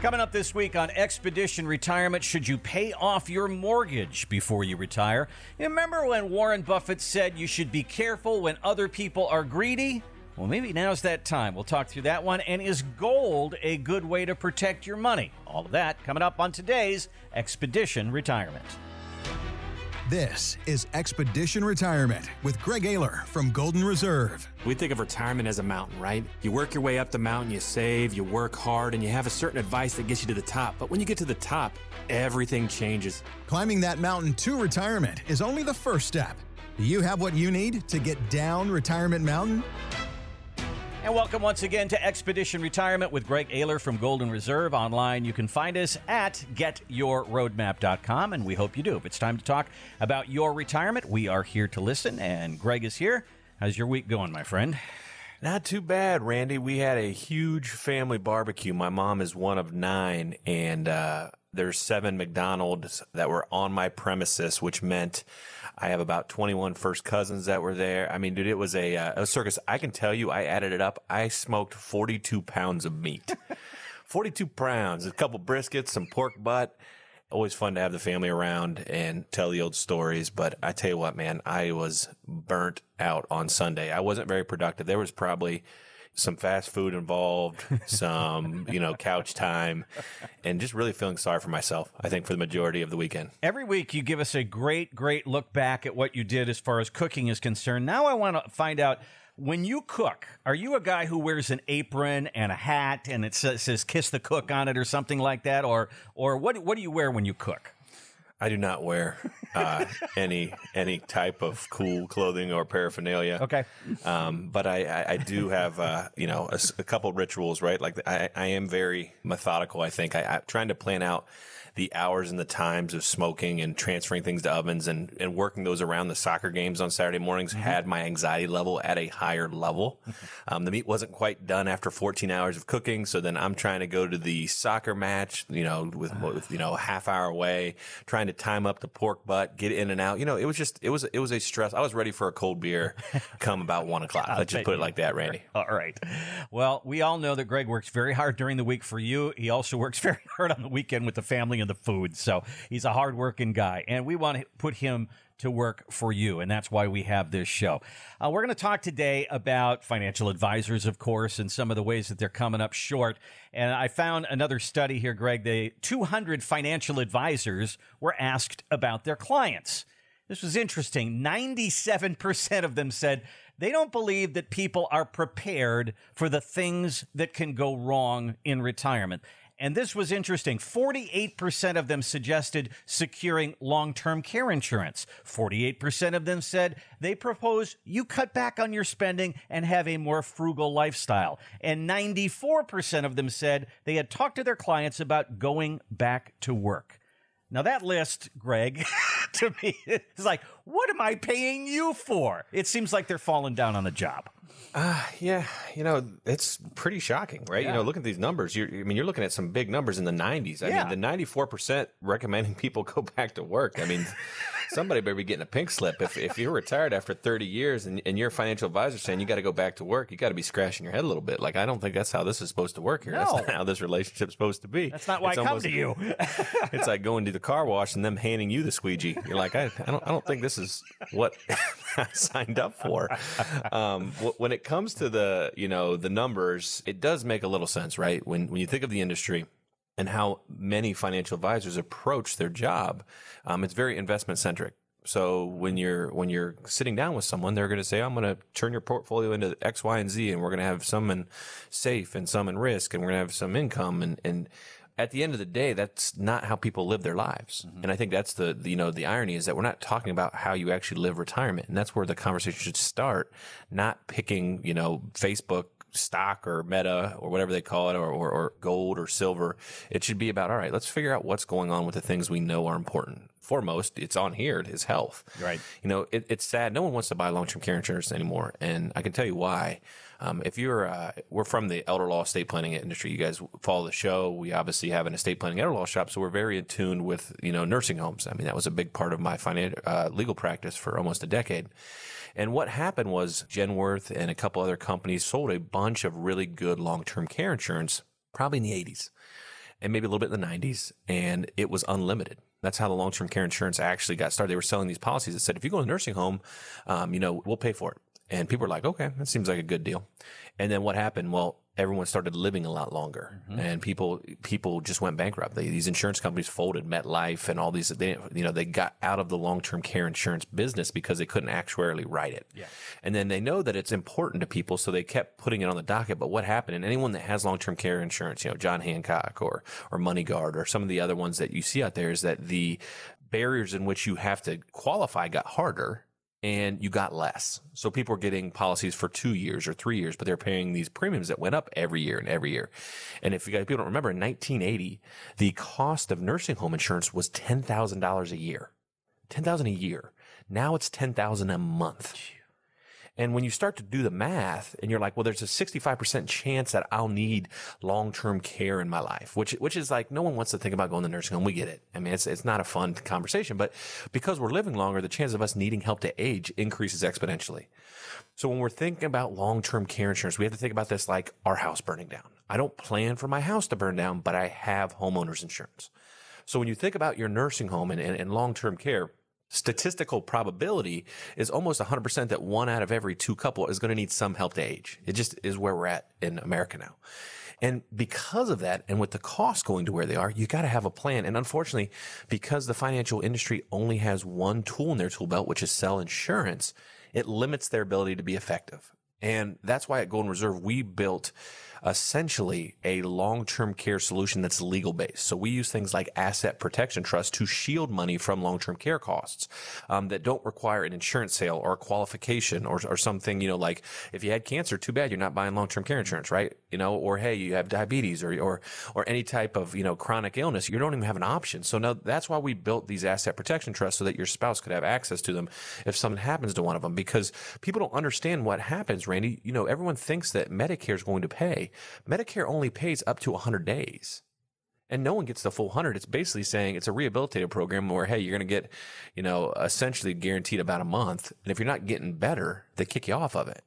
Coming up this week on Expedition Retirement, should you pay off your mortgage before you retire? You remember when Warren Buffett said you should be careful when other people are greedy? Well, maybe now's that time. We'll talk through that one. And is gold a good way to protect your money? All of that coming up on today's Expedition Retirement. This is Expedition Retirement with Greg Ayler from Golden Reserve. We think of retirement as a mountain, right? You work your way up the mountain, you save, you work hard, and you have a certain advice that gets you to the top. But when you get to the top, everything changes. Climbing that mountain to retirement is only the first step. Do you have what you need to get down Retirement Mountain? And welcome once again to Expedition Retirement with Greg Ayler from Golden Reserve. Online, you can find us at getyourroadmap.com, and we hope you do. If it's time to talk about your retirement, we are here to listen, and Greg is here. How's your week going, my friend? Not too bad, Randy. We had a huge family barbecue. My mom is one of nine, and uh, there's seven McDonald's that were on my premises, which meant I have about 21 first cousins that were there. I mean, dude, it was a, uh, a circus. I can tell you, I added it up. I smoked 42 pounds of meat. 42 pounds, a couple briskets, some pork butt. Always fun to have the family around and tell the old stories. But I tell you what, man, I was burnt out on Sunday. I wasn't very productive. There was probably some fast food involved, some, you know, couch time, and just really feeling sorry for myself, I think, for the majority of the weekend. Every week, you give us a great, great look back at what you did as far as cooking is concerned. Now, I want to find out when you cook, are you a guy who wears an apron and a hat and it says, says kiss the cook on it or something like that? Or, or what, what do you wear when you cook? I do not wear uh, any any type of cool clothing or paraphernalia. Okay, um, but I, I, I, do have uh, you know a, a couple rituals, right? Like I, I am very methodical. I think I, I'm trying to plan out the hours and the times of smoking and transferring things to ovens and, and working those around the soccer games on Saturday mornings mm-hmm. had my anxiety level at a higher level. Um, the meat wasn't quite done after 14 hours of cooking. So then I'm trying to go to the soccer match, you know, with, with, you know, a half hour away, trying to time up the pork butt, get in and out. You know, it was just, it was, it was a stress. I was ready for a cold beer come about one o'clock. Let's just put it like that, Randy. All right. Well, we all know that Greg works very hard during the week for you. He also works very hard on the weekend with the family and the food. So he's a hardworking guy, and we want to put him to work for you. And that's why we have this show. Uh, we're going to talk today about financial advisors, of course, and some of the ways that they're coming up short. And I found another study here, Greg. The 200 financial advisors were asked about their clients. This was interesting. 97% of them said they don't believe that people are prepared for the things that can go wrong in retirement. And this was interesting. 48% of them suggested securing long-term care insurance. 48% of them said they propose you cut back on your spending and have a more frugal lifestyle. And 94% of them said they had talked to their clients about going back to work. Now that list, Greg, to me is like, what am I paying you for? It seems like they're falling down on the job. Uh, yeah, you know, it's pretty shocking, right? Yeah. You know, look at these numbers. You're, I mean, you're looking at some big numbers in the 90s. I yeah. mean, the 94% recommending people go back to work. I mean, somebody better be getting a pink slip. If, if you're retired after 30 years and, and your financial advisor saying you got to go back to work, you got to be scratching your head a little bit. Like, I don't think that's how this is supposed to work here. No. That's not how this relationship's supposed to be. That's not why it's I come almost, to you. it's like going to the car wash and them handing you the squeegee. You're like, I, I don't, I don't think this is what I signed up for. Um, when it comes to the, you know, the numbers, it does make a little sense, right? When, when you think of the industry, and how many financial advisors approach their job. Um, it's very investment centric. So when you're when you're sitting down with someone, they're going to say, "I'm going to turn your portfolio into X, Y, and Z, and we're going to have some in safe and some in risk, and we're going to have some income." And and at the end of the day, that's not how people live their lives. Mm-hmm. And I think that's the, the, you know, the irony is that we're not talking about how you actually live retirement. And that's where the conversation should start, not picking, you know, Facebook stock or meta or whatever they call it or, or, or, gold or silver. It should be about, all right, let's figure out what's going on with the things we know are important. Foremost, it's on here, it is health. Right. You know, it, it's sad. No one wants to buy long-term care insurance anymore. And I can tell you why. Um, if you're, uh, we're from the elder law estate planning industry. You guys follow the show. We obviously have an estate planning elder law shop. So we're very in tune with, you know, nursing homes. I mean, that was a big part of my financial, uh, legal practice for almost a decade. And what happened was Genworth and a couple other companies sold a bunch of really good long-term care insurance, probably in the 80s. and maybe a little bit in the 90s, and it was unlimited. That's how the long term care insurance actually got started. They were selling these policies that said, if you go to a nursing home, um, you know, we'll pay for it. And people were like, okay, that seems like a good deal. And then what happened? Well, everyone started living a lot longer mm-hmm. and people people just went bankrupt. They, these insurance companies folded, MetLife and all these they you know they got out of the long-term care insurance business because they couldn't actuarially write it. Yeah. And then they know that it's important to people so they kept putting it on the docket, but what happened and anyone that has long-term care insurance, you know, John Hancock or or MoneyGuard or some of the other ones that you see out there is that the barriers in which you have to qualify got harder and you got less. So people were getting policies for two years or three years, but they're paying these premiums that went up every year and every year. And if you guys people don't remember, in 1980, the cost of nursing home insurance was ten thousand dollars a year, ten thousand a year. Now it's ten thousand a month. And when you start to do the math and you're like, well, there's a 65% chance that I'll need long-term care in my life, which, which is like, no one wants to think about going to nursing home. We get it. I mean, it's, it's not a fun conversation, but because we're living longer, the chance of us needing help to age increases exponentially. So when we're thinking about long-term care insurance, we have to think about this like our house burning down. I don't plan for my house to burn down, but I have homeowners insurance. So when you think about your nursing home and, and, and long-term care, statistical probability is almost 100% that one out of every two couple is going to need some help to age. It just is where we're at in America now. And because of that, and with the costs going to where they are, you got to have a plan. And unfortunately, because the financial industry only has one tool in their tool belt, which is sell insurance, it limits their ability to be effective. And that's why at Golden Reserve, we built essentially a long-term care solution that's legal based. So we use things like asset protection trust to shield money from long-term care costs um, that don't require an insurance sale or a qualification or, or something, you know, like if you had cancer, too bad you're not buying long-term care insurance, right? You know, or hey, you have diabetes or, or, or any type of, you know, chronic illness, you don't even have an option. So now that's why we built these asset protection trusts so that your spouse could have access to them if something happens to one of them because people don't understand what happens, Randy. You know, everyone thinks that Medicare is going to pay. Medicare only pays up to 100 days. And no one gets the full 100. It's basically saying it's a rehabilitative program where, hey, you're going to get, you know, essentially guaranteed about a month. And if you're not getting better, they kick you off of it.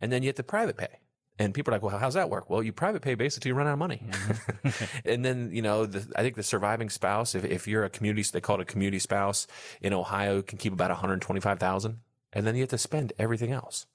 And then you have to private pay. And people are like, well, how's that work? Well, you private pay basically you run out of money. Mm-hmm. and then, you know, the, I think the surviving spouse, if, if you're a community, they call it a community spouse in Ohio, can keep about 125,000. And then you have to spend everything else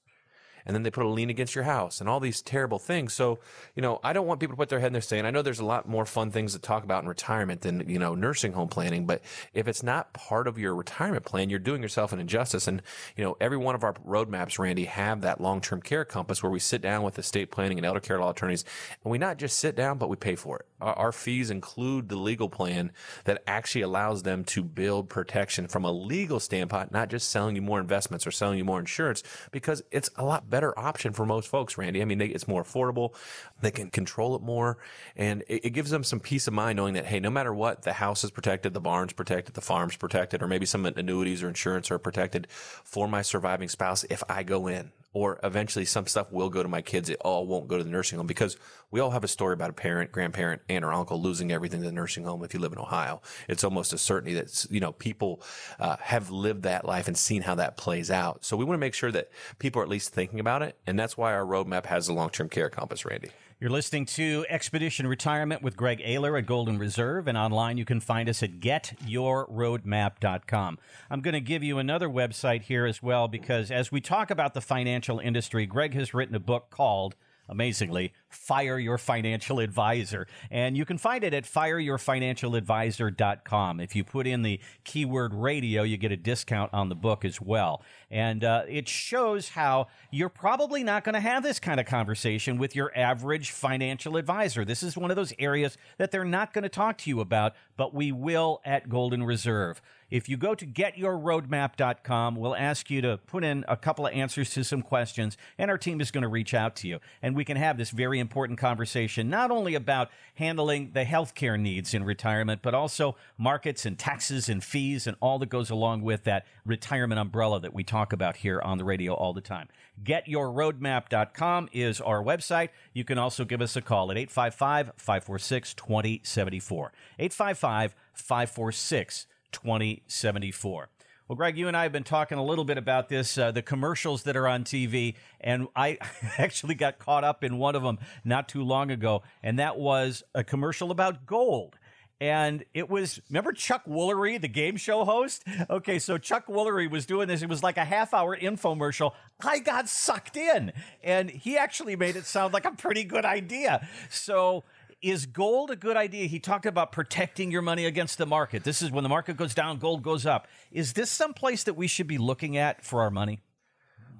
and then they put a lien against your house and all these terrible things. So, you know, I don't want people to put their head in their sand. I know there's a lot more fun things to talk about in retirement than, you know, nursing home planning, but if it's not part of your retirement plan, you're doing yourself an injustice. And, you know, every one of our roadmaps, Randy, have that long-term care compass where we sit down with estate planning and elder care law attorneys and we not just sit down, but we pay for it. Our, our fees include the legal plan that actually allows them to build protection from a legal standpoint, not just selling you more investments or selling you more insurance because it's a lot better option for most folks, Randy. I mean, they, it's more affordable. They can control it more and it, it, gives them some peace of mind knowing that, hey, no matter what, the house is protected, the barn's protected, the farm's protected, or maybe some annuities or insurance are protected for my surviving spouse if I go in or eventually some stuff will go to my kids. It all won't go to the nursing home because we all have a story about a parent, grandparent, aunt or uncle losing everything to the nursing home. If you live in Ohio, it's almost a certainty that, you know, people uh, have lived that life and seen how that plays out. So we want to make sure that people are at least thinking about it. And that's why our roadmap has the long-term care compass, Randy. You're listening to Expedition Retirement with Greg Ayler at Golden Reserve, and online you can find us at getyourroadmap.com. I'm going to give you another website here as well because as we talk about the financial industry, Greg has written a book called amazingly, Fire Your Financial Advisor. And you can find it at fireyourfinancialadvisor.com. If you put in the keyword radio, you get a discount on the book as well. And uh, it shows how you're probably not going to have this kind of conversation with your average financial advisor. This is one of those areas that they're not going to talk to you about, but we will at Golden Reserve. If you go to getyourroadmap.com, we'll ask you to put in a couple of answers to some questions, and our team is going to reach out to you. And we can have this very important conversation, not only about handling the healthcare needs in retirement, but also markets and taxes and fees and all that goes along with that retirement umbrella that we talk about here on the radio all the time. GetYourRoadmap.com is our website. You can also give us a call at 855 546 2074. 855 546 2074. Well, Greg, you and I have been talking a little bit about this, uh, the commercials that are on TV, and I actually got caught up in one of them not too long ago, and that was a commercial about gold. And it was, remember Chuck Woolery, the game show host? Okay, so Chuck Woolery was doing this. It was like a half hour infomercial. I got sucked in, and he actually made it sound like a pretty good idea. So, is gold a good idea? He talked about protecting your money against the market. This is when the market goes down, gold goes up. Is this some place that we should be looking at for our money?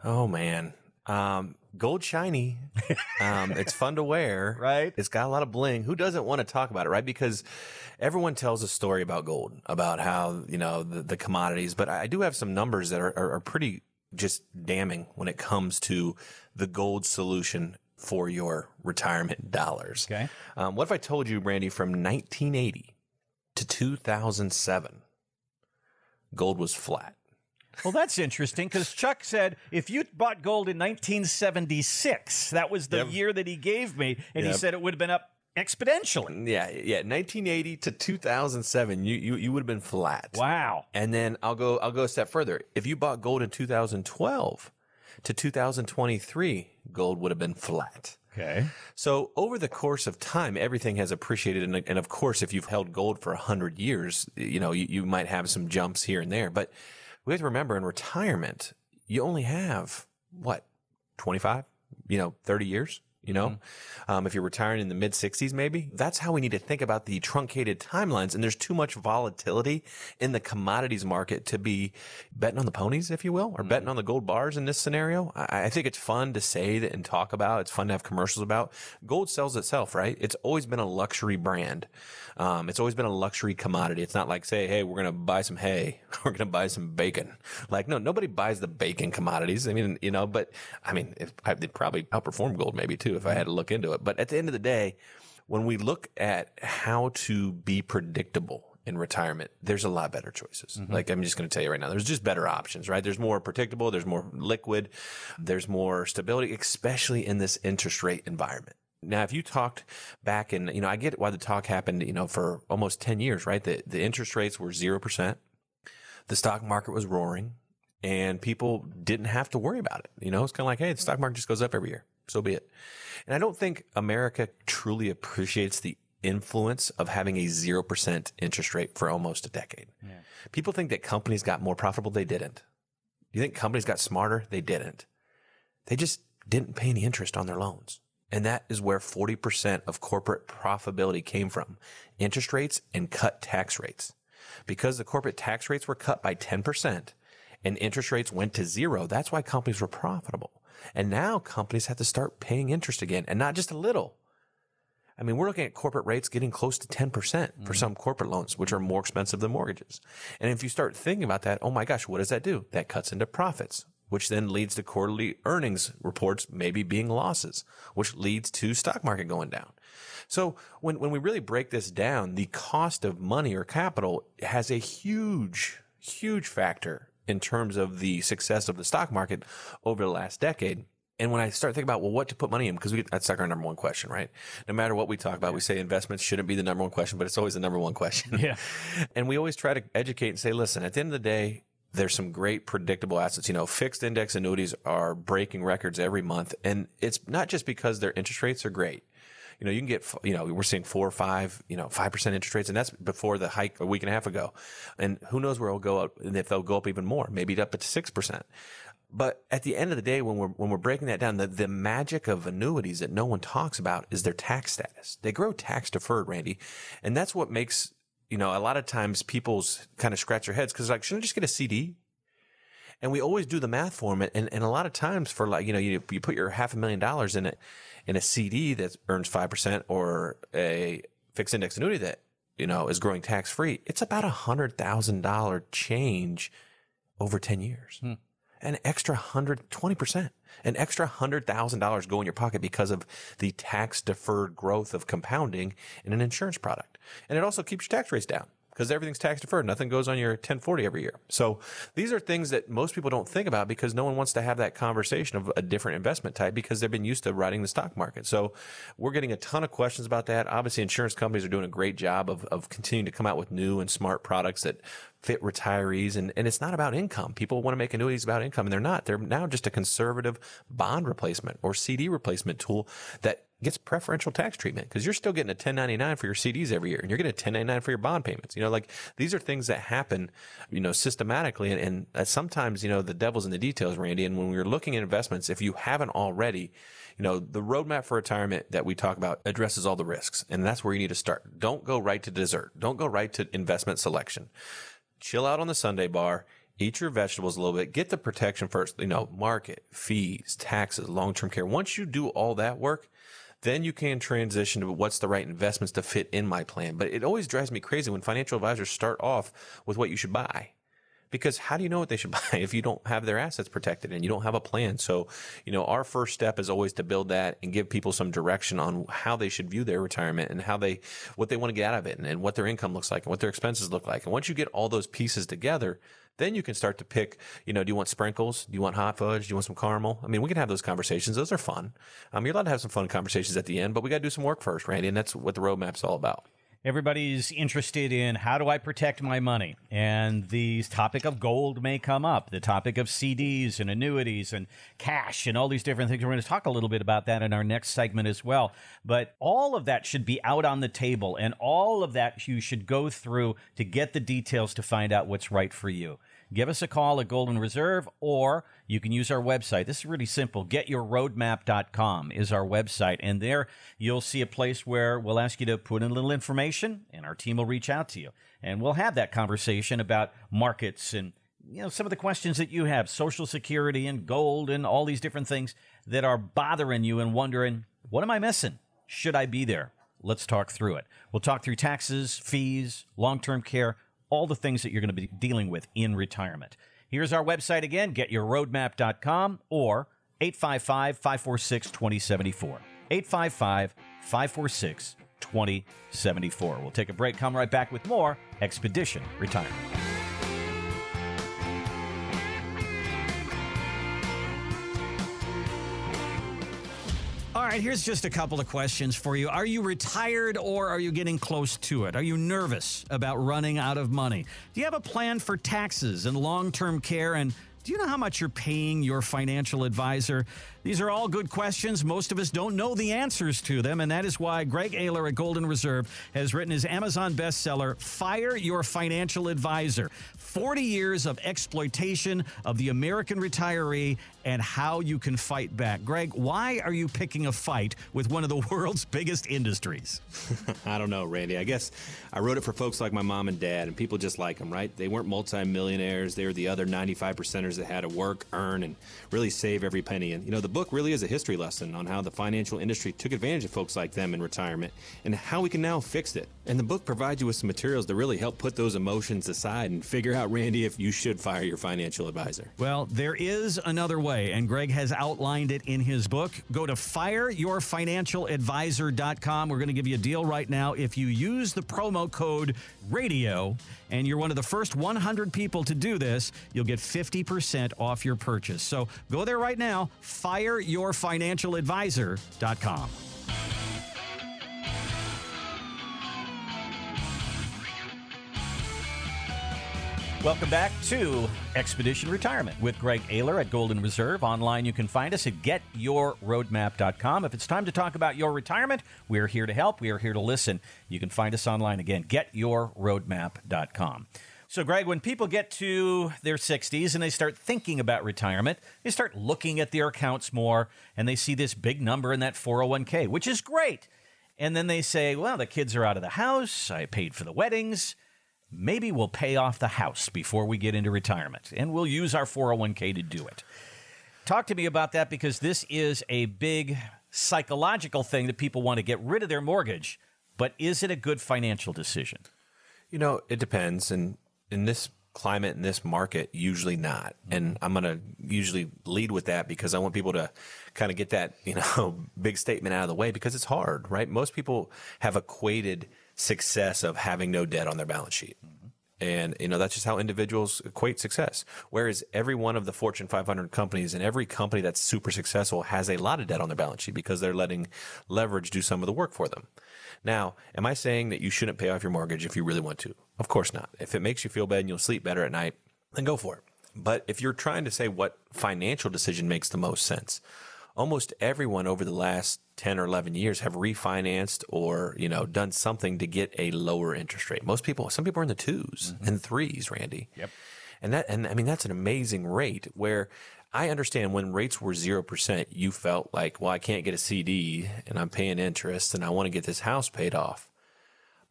Oh man, um, gold shiny. Um, it's fun to wear, Right. It's got a lot of bling. Who doesn't want to talk about it, right? Because everyone tells a story about gold, about how you know the, the commodities. But I do have some numbers that are, are, are pretty just damning when it comes to the gold solution for your retirement dollars. Okay. Um, what if I told you, Randy, from 1980 to 2007, gold was flat? Well, that's interesting because Chuck said if you bought gold in 1976, that was the Yep. year that he gave me, and he said it would have been up exponentially. Yeah, yeah. 1980 to 2007, you you, you would have been flat. Wow. And then I'll go I'll go a step further. If you bought gold in 2012 to 2023, gold would have been flat. Okay. So over the course of time, everything has appreciated, and, and of course, if you've held gold for hundred years, you know you, you might have some jumps here and there. But we have to remember, in retirement, you only have what twenty five, you know, thirty years. You know, um, if you're retiring in the mid 60s, maybe that's how we need to think about the truncated timelines. And there's too much volatility in the commodities market to be betting on the ponies, if you will, or betting on the gold bars in this scenario. I, I think it's fun to say that and talk about. It's fun to have commercials about. Gold sells itself, right? It's always been a luxury brand. Um, it's always been a luxury commodity. It's not like say, hey, we're gonna buy some hay, we're gonna buy some bacon. Like, no, nobody buys the bacon commodities. I mean, you know, but I mean, if, I, they'd probably outperform gold maybe too if I had to look into it. But at the end of the day, when we look at how to be predictable in retirement, there's a lot better choices. Mm-hmm. Like I'm just going to tell you right now, there's just better options, right? There's more predictable, there's more liquid, there's more stability, especially in this interest rate environment. Now, if you talked back in, you know, I get why the talk happened, you know, for almost 10 years, right? The, the interest rates were 0%. The stock market was roaring and people didn't have to worry about it. You know, it's kind of like, hey, the stock market just goes up every year. So be it. And I don't think America truly appreciates the influence of having a 0% interest rate for almost a decade. People think that companies got more profitable. They didn't. You think companies got smarter? They didn't. They just didn't pay any interest on their loans. And that is where 40% of corporate profitability came from interest rates and cut tax rates. Because the corporate tax rates were cut by 10% and interest rates went to zero, that's why companies were profitable. And now companies have to start paying interest again and not just a little. I mean, we're looking at corporate rates getting close to 10% for mm. some corporate loans, which are more expensive than mortgages. And if you start thinking about that, oh my gosh, what does that do? That cuts into profits, which then leads to quarterly earnings reports maybe being losses, which leads to stock market going down. So when, when we really break this down, the cost of money or capital has a huge, huge factor in terms of the success of the stock market over the last decade. And when I start thinking about, well, what to put money in, because we, that's like our number one question, right? No matter what we talk about, we say investments shouldn't be the number one question, but it's always the number one question. Yeah. and we always try to educate and say, listen, at the end of the day, there's some great predictable assets. You know, fixed index annuities are breaking records every month. And it's not just because their interest rates are great. You know, you can get, you know, we're seeing four or five, you know, 5% interest rates. And that's before the hike a week and a half ago. And who knows where it'll go up and if they'll go up even more, maybe up to 6%. But at the end of the day, when we're when we're breaking that down, the, the magic of annuities that no one talks about is their tax status. They grow tax deferred, Randy, and that's what makes you know a lot of times people's kind of scratch their heads because like shouldn't I just get a CD? And we always do the math for them, and, and a lot of times for like you know you you put your half a million dollars in it in a CD that earns five percent or a fixed index annuity that you know is growing tax free, it's about a hundred thousand dollar change over ten years. Hmm. An extra hundred twenty percent, an extra hundred thousand dollars go in your pocket because of the tax deferred growth of compounding in an insurance product, and it also keeps your tax rates down. Because everything's tax deferred. Nothing goes on your 1040 every year. So these are things that most people don't think about because no one wants to have that conversation of a different investment type because they've been used to riding the stock market. So we're getting a ton of questions about that. Obviously, insurance companies are doing a great job of, of continuing to come out with new and smart products that fit retirees. And, and it's not about income. People want to make annuities about income and they're not. They're now just a conservative bond replacement or CD replacement tool that gets preferential tax treatment because you're still getting a 1099 for your CDs every year and you're getting a 1099 for your bond payments. You know, like these are things that happen, you know, systematically. And, and uh, sometimes, you know, the devil's in the details, Randy. And when we're looking at investments, if you haven't already, you know, the roadmap for retirement that we talk about addresses all the risks. And that's where you need to start. Don't go right to dessert. Don't go right to investment selection. Chill out on the sundae bar eat your vegetables a little bit, get the protection first, you know, market, fees, taxes, long term care. Once you do all that work, then you can transition to what's the right investments to fit in my plan. But it always drives me crazy when financial advisors start off with what you should buy. Because how do you know what they should buy if you don't have their assets protected and you don't have a plan? So, you know, our first step is always to build that and give people some direction on how they should view their retirement and how they, what they want to get out of it and, and what their income looks like and what their expenses look like. And once you get all those pieces together, then you can start to pick, you know, do you want sprinkles? Do you want hot fudge? Do you want some caramel? I mean, we can have those conversations. Those are fun. Um, you're allowed to have some fun conversations at the end, but we got to do some work first, Randy. And that's what the roadmap's all about. Everybody's interested in how do I protect my money? And the topic of gold may come up, the topic of CDs and annuities and cash and all these different things. We're going to talk a little bit about that in our next segment as well. But all of that should be out on the table, and all of that you should go through to get the details to find out what's right for you give us a call at Golden Reserve or you can use our website. This is really simple. Getyourroadmap.com is our website. And there you'll see a place where we'll ask you to put in a little information and our team will reach out to you. And we'll have that conversation about markets and you know some of the questions that you have, social security and gold and all these different things that are bothering you and wondering, what am I missing? Should I be there? Let's talk through it. We'll talk through taxes, fees, long-term care, all the things that you're going to be dealing with in retirement. Here's our website again, getyourroadmap.com or 855 546 2074. 855 546 2074. We'll take a break, come right back with more Expedition Retirement. Right, here's just a couple of questions for you. Are you retired or are you getting close to it? Are you nervous about running out of money? Do you have a plan for taxes and long term care? And do you know how much you're paying your financial advisor? These are all good questions. Most of us don't know the answers to them, and that is why Greg Ayler at Golden Reserve has written his Amazon bestseller, Fire Your Financial Advisor 40 Years of Exploitation of the American Retiree and How You Can Fight Back. Greg, why are you picking a fight with one of the world's biggest industries? I don't know, Randy. I guess I wrote it for folks like my mom and dad, and people just like them, right? They weren't multimillionaires. They were the other 95 percenters that had to work, earn, and really save every penny. And, you know, the book really is a history lesson on how the financial industry took advantage of folks like them in retirement and how we can now fix it. And the book provides you with some materials to really help put those emotions aside and figure out, Randy, if you should fire your financial advisor. Well, there is another way, and Greg has outlined it in his book. Go to fireyourfinancialadvisor.com. We're going to give you a deal right now. If you use the promo code RADIO and you're one of the first 100 people to do this, you'll get 50% off your purchase. So go there right now, fireyourfinancialadvisor.com. Welcome back to Expedition Retirement with Greg Ayler at Golden Reserve. Online, you can find us at getyourroadmap.com. If it's time to talk about your retirement, we are here to help. We are here to listen. You can find us online again, getyourroadmap.com. So, Greg, when people get to their 60s and they start thinking about retirement, they start looking at their accounts more and they see this big number in that 401k, which is great. And then they say, well, the kids are out of the house. I paid for the weddings maybe we'll pay off the house before we get into retirement and we'll use our 401k to do it. Talk to me about that because this is a big psychological thing that people want to get rid of their mortgage, but is it a good financial decision? You know, it depends. And in this climate in this market? Usually not. And I'm going to usually lead with that because I want people to kind of get that, you know, big statement out of the way because it's hard, right? Most people have equated success of having no debt on their balance sheet. And, you know, that's just how individuals equate success. Whereas every one of the Fortune 500 companies and every company that's super successful has a lot of debt on their balance sheet because they're letting leverage do some of the work for them. Now, am I saying that you shouldn't pay off your mortgage if you really want to? Of course not. If it makes you feel bad and you'll sleep better at night, then go for it. But if you're trying to say what financial decision makes the most sense, almost everyone over the last 10 or 11 years have refinanced or, you know, done something to get a lower interest rate. Most people, some people are in the 2s mm-hmm. and threes, Randy. Yep. And that, and I mean, that's an amazing rate where I understand when rates were 0%, you felt like, well, I can't get a CD and I'm paying interest and I want to get this house paid off.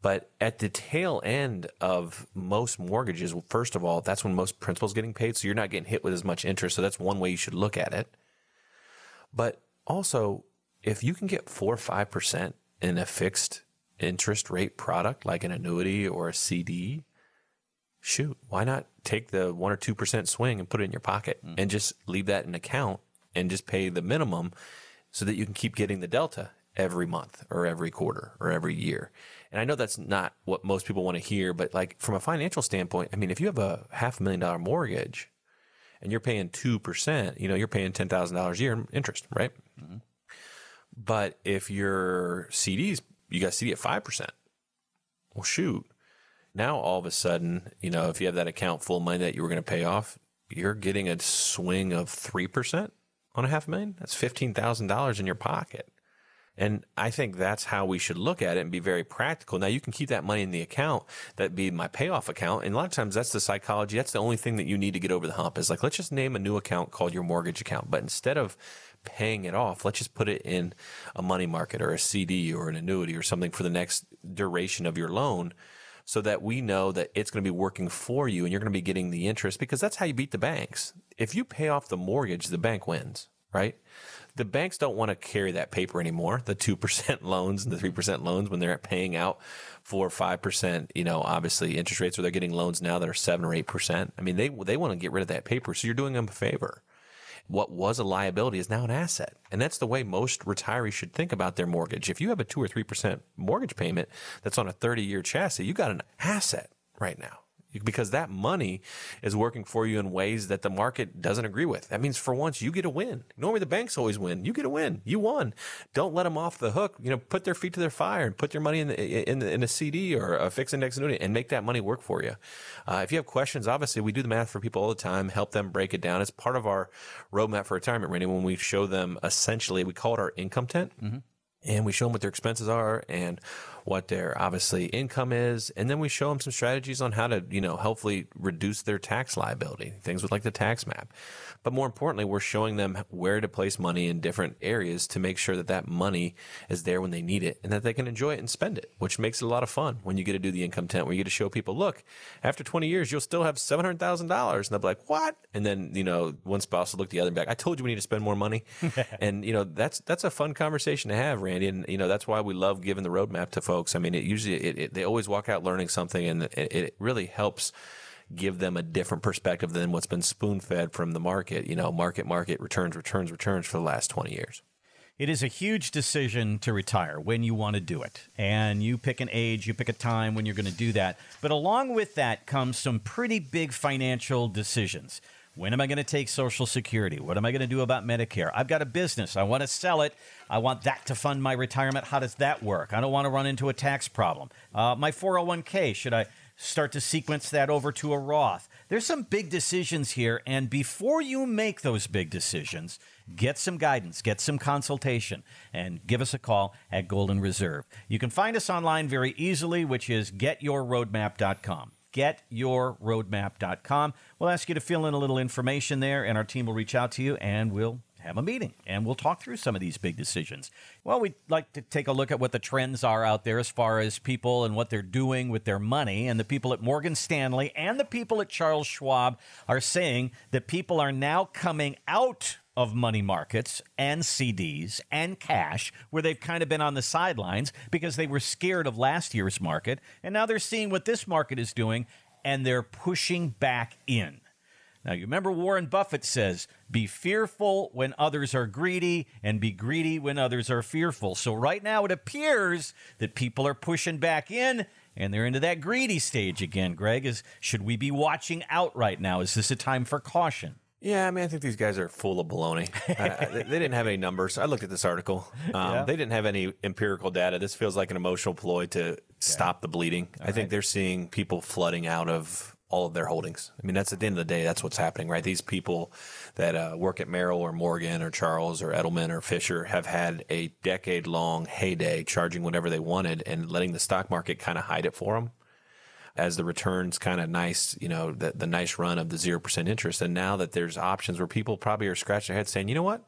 But at the tail end of most mortgages, well, first of all, that's when most principal's getting paid. So you're not getting hit with as much interest. So that's one way you should look at it. But also, if you can get four or five percent in a fixed interest rate product like an annuity or a CD, shoot, why not take the one or two percent swing and put it in your pocket mm. and just leave that in account and just pay the minimum so that you can keep getting the delta every month or every quarter or every year. And I know that's not what most people want to hear, but like from a financial standpoint, I mean, if you have a half a million dollar mortgage and you're paying 2%, you know, you're paying $10,000 a year in interest, right? Mm-hmm. But if your CDs, you got CD at 5%. Well, shoot. Now all of a sudden, you know, if you have that account full money that you were going to pay off, you're getting a swing of 3% on a half a million. That's $15,000 in your pocket. And I think that's how we should look at it and be very practical. Now you can keep that money in the account, that be my payoff account. And a lot of times that's the psychology. That's the only thing that you need to get over the hump is like, let's just name a new account called your mortgage account. But instead of paying it off. Let's just put it in a money market or a CD or an annuity or something for the next duration of your loan so that we know that it's going to be working for you and you're going to be getting the interest because that's how you beat the banks. If you pay off the mortgage, the bank wins, right? The banks don't want to carry that paper anymore, the 2% loans and the 3% loans when they're paying out 4 or 5%, you know, obviously interest rates where they're getting loans now that are 7 or 8%. I mean, they they want to get rid of that paper, so you're doing them a favor what was a liability is now an asset. And that's the way most retirees should think about their mortgage. If you have a 2 or 3% mortgage payment that's on a 30 year chassis, you got an asset right now because that money is working for you in ways that the market doesn't agree with. That means for once you get a win. Normally the banks always win. You get a win. You won. Don't let them off the hook. You know, put their feet to their fire and put your money in the, in, the, in a CD or a fixed index annuity and make that money work for you. Uh, if you have questions, obviously we do the math for people all the time, help them break it down. It's part of our roadmap for retirement, Randy, when we show them essentially, we call it our income tent. Mm-hmm and we show them what their expenses are and what their obviously income is, and then we show them some strategies on how to, you know, hopefully reduce their tax liability, things with like the tax map. But more importantly, we're showing them where to place money in different areas to make sure that that money is there when they need it and that they can enjoy it and spend it, which makes it a lot of fun when you get to do the income tent where you get to show people, look, after 20 years, you'll still have $700,000. And they'll be like, what? And then, you know, one spouse will look the other and back. I told you we need to spend more money. and, you know, that's, that's a fun conversation to have, Randy. And, you know, that's why we love giving the roadmap to folks. I mean, it usually, it, it, they always walk out learning something and it, it really helps give them a different perspective than what's been spoon fed from the market, you know, market, market, returns, returns, returns for the last 20 years. It is a huge decision to retire when you want to do it. And you pick an age, you pick a time when you're going to do that. But along with that comes some pretty big financial decisions. When am I going to take Social Security? What am I going to do about Medicare? I've got a business. I want to sell it. I want that to fund my retirement. How does that work? I don't want to run into a tax problem. Uh, my 401k, should I start to sequence that over to a Roth. There's some big decisions here, and before you make those big decisions, get some guidance, get some consultation, and give us a call at Golden Reserve. You can find us online very easily, which is getyourroadmap.com. Getyourroadmap.com. We'll ask you to fill in a little information there, and our team will reach out to you, and we'll have a meeting and we'll talk through some of these big decisions. Well, we'd like to take a look at what the trends are out there as far as people and what they're doing with their money. And the people at Morgan Stanley and the people at Charles Schwab are saying that people are now coming out of money markets and CDs and cash, where they've kind of been on the sidelines because they were scared of last year's market. And now they're seeing what this market is doing and they're pushing back in. Now, you remember Warren Buffett says, be fearful when others are greedy and be greedy when others are fearful. So, right now, it appears that people are pushing back in and they're into that greedy stage again. Greg, is should we be watching out right now? Is this a time for caution? Yeah, I mean, I think these guys are full of baloney. uh, they, didn't have any numbers. I looked at this article. Um, Yeah. They didn't have any empirical data. This feels like an emotional ploy to stop the bleeding. I think they're seeing people flooding out of all of their holdings. I mean, that's at the end of the day, that's what's happening, right? These people that uh, work at Merrill or Morgan or Charles or Edelman or Fisher have had a decade long heyday charging whatever they wanted and letting the stock market kind of hide it for them as the returns kind of nice, you know, the, the nice run of the 0% interest. And now that there's options where people probably are scratching their head saying, you know what?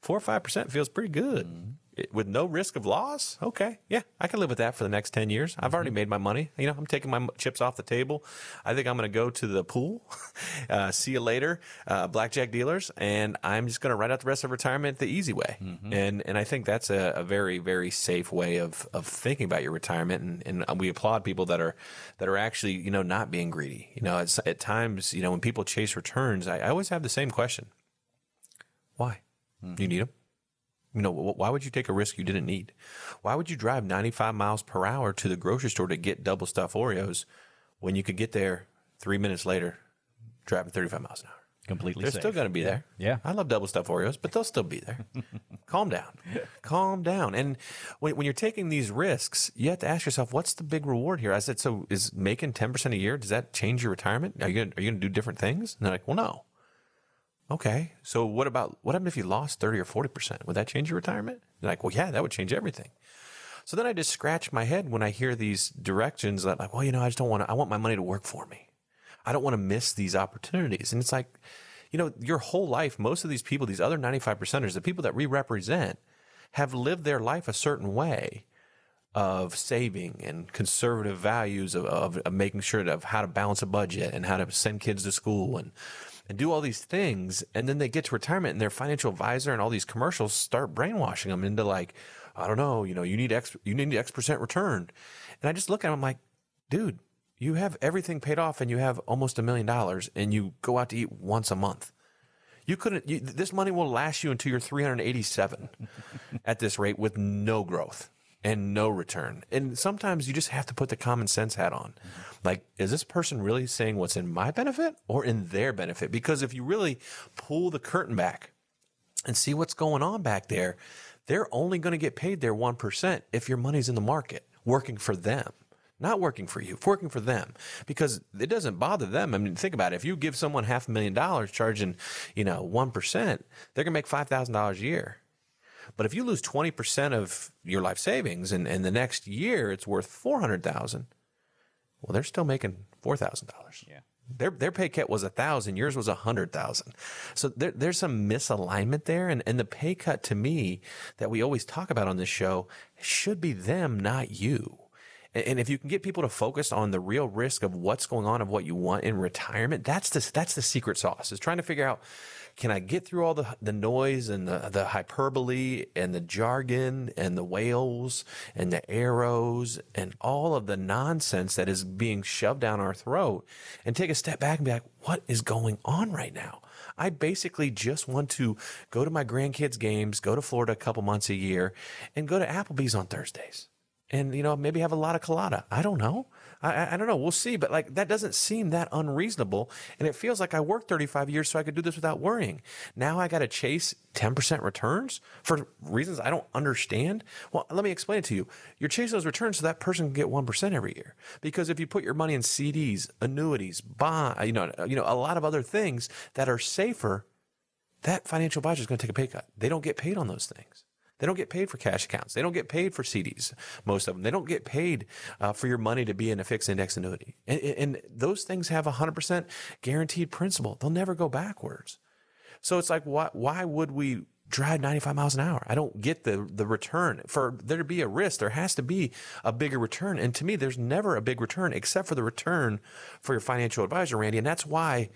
Four or 5% feels pretty good It- with no risk of loss. Okay. Yeah. I can live with that for the next 10 years. I've already made my money. You know, I'm taking my chips off the table. I think I'm going to go to the pool. uh, see you later, uh, blackjack dealers. And I'm just going to write out the rest of retirement the easy way. And, and I think that's a, a very, very safe way of, of thinking about your retirement. And, and we applaud people that are, that are actually, you know, not being greedy. You know, at times, you know, when people chase returns, I, I always have the same question. Why? You need them? You know, why would you take a risk you didn't need? Why would you drive 95 miles per hour to the grocery store to get double stuffed Oreos when you could get there three minutes later driving 35 miles an hour? Completely They're safe. still going to be there. Yeah. I love double stuffed Oreos, but they'll still be there. Calm down. Calm down. And when, when you're taking these risks, you have to ask yourself, what's the big reward here? I said, so is making 10% a year, does that change your retirement? Are you are you going to do different things? And they're like, well, no. Okay. So what about, what happened if you lost 30 or 40%? Would that change your retirement? They're like, well, yeah, that would change everything. So then I just scratch my head when I hear these directions that like, well, you know, I just don't want to, I want my money to work for me. I don't want to miss these opportunities. And it's like, you know, your whole life, most of these people, these other 95 percenters, the people that we represent, have lived their life a certain way of saving and conservative values of, of, of making sure of how to balance a budget and how to send kids to school and and do all these things and then they get to retirement and their financial advisor and all these commercials start brainwashing them into like i don't know you know you need x you need x percent return. And i just look at them like dude you have everything paid off and you have almost a million dollars and you go out to eat once a month. You couldn't you, this money will last you until you're 387 at this rate with no growth and no return. And sometimes you just have to put the common sense hat on. Like, is this person really saying what's in my benefit or in their benefit? Because if you really pull the curtain back and see what's going on back there, they're only going to get paid their 1% if your money's in the market working for them. Not working for you, working for them, because it doesn't bother them. I mean, think about it. If you give someone half a million dollars, charging, you know, one percent, they're gonna make five thousand dollars a year. But if you lose 20% of your life savings and, and the next year it's worth 400,000, well, they're still making $4,000. Yeah. Their, their pay cut was a thousand, yours was a hundred thousand. So there, there's some misalignment there. And, and the pay cut to me that we always talk about on this show should be them, not you. And, if you can get people to focus on the real risk of what's going on of what you want in retirement, that's the, that's the secret sauce is trying to figure out, can I get through all the, the noise and the, the hyperbole and the jargon and the whales and the arrows and all of the nonsense that is being shoved down our throat and take a step back and be like, what is going on right now? I basically just want to go to my grandkids' games, go to Florida a couple months a year, and go to Applebee's on Thursdays. And, you know, maybe have a lot of colada. I don't know. I, I, don't know. We'll see. But like, that doesn't seem that unreasonable. And it feels like I worked 35 years so I could do this without worrying. Now I got to chase 10% returns for reasons I don't understand. Well, let me explain it to you. You're chasing those returns so that person can get 1% every year. Because if you put your money in CDs, annuities, bond, you know, you know, a lot of other things that are safer, that financial advisor is going to take a pay cut. They don't get paid on those things. They don't get paid for cash accounts. They don't get paid for CDs, most of them. They don't get paid uh, for your money to be in a fixed index annuity. And, and those things have a 100% guaranteed principal. They'll never go backwards. So it's like, why, why would we drive 95 miles an hour? I don't get the, the return. For there to be a risk, there has to be a bigger return. And to me, there's never a big return except for the return for your financial advisor, Randy. And that's why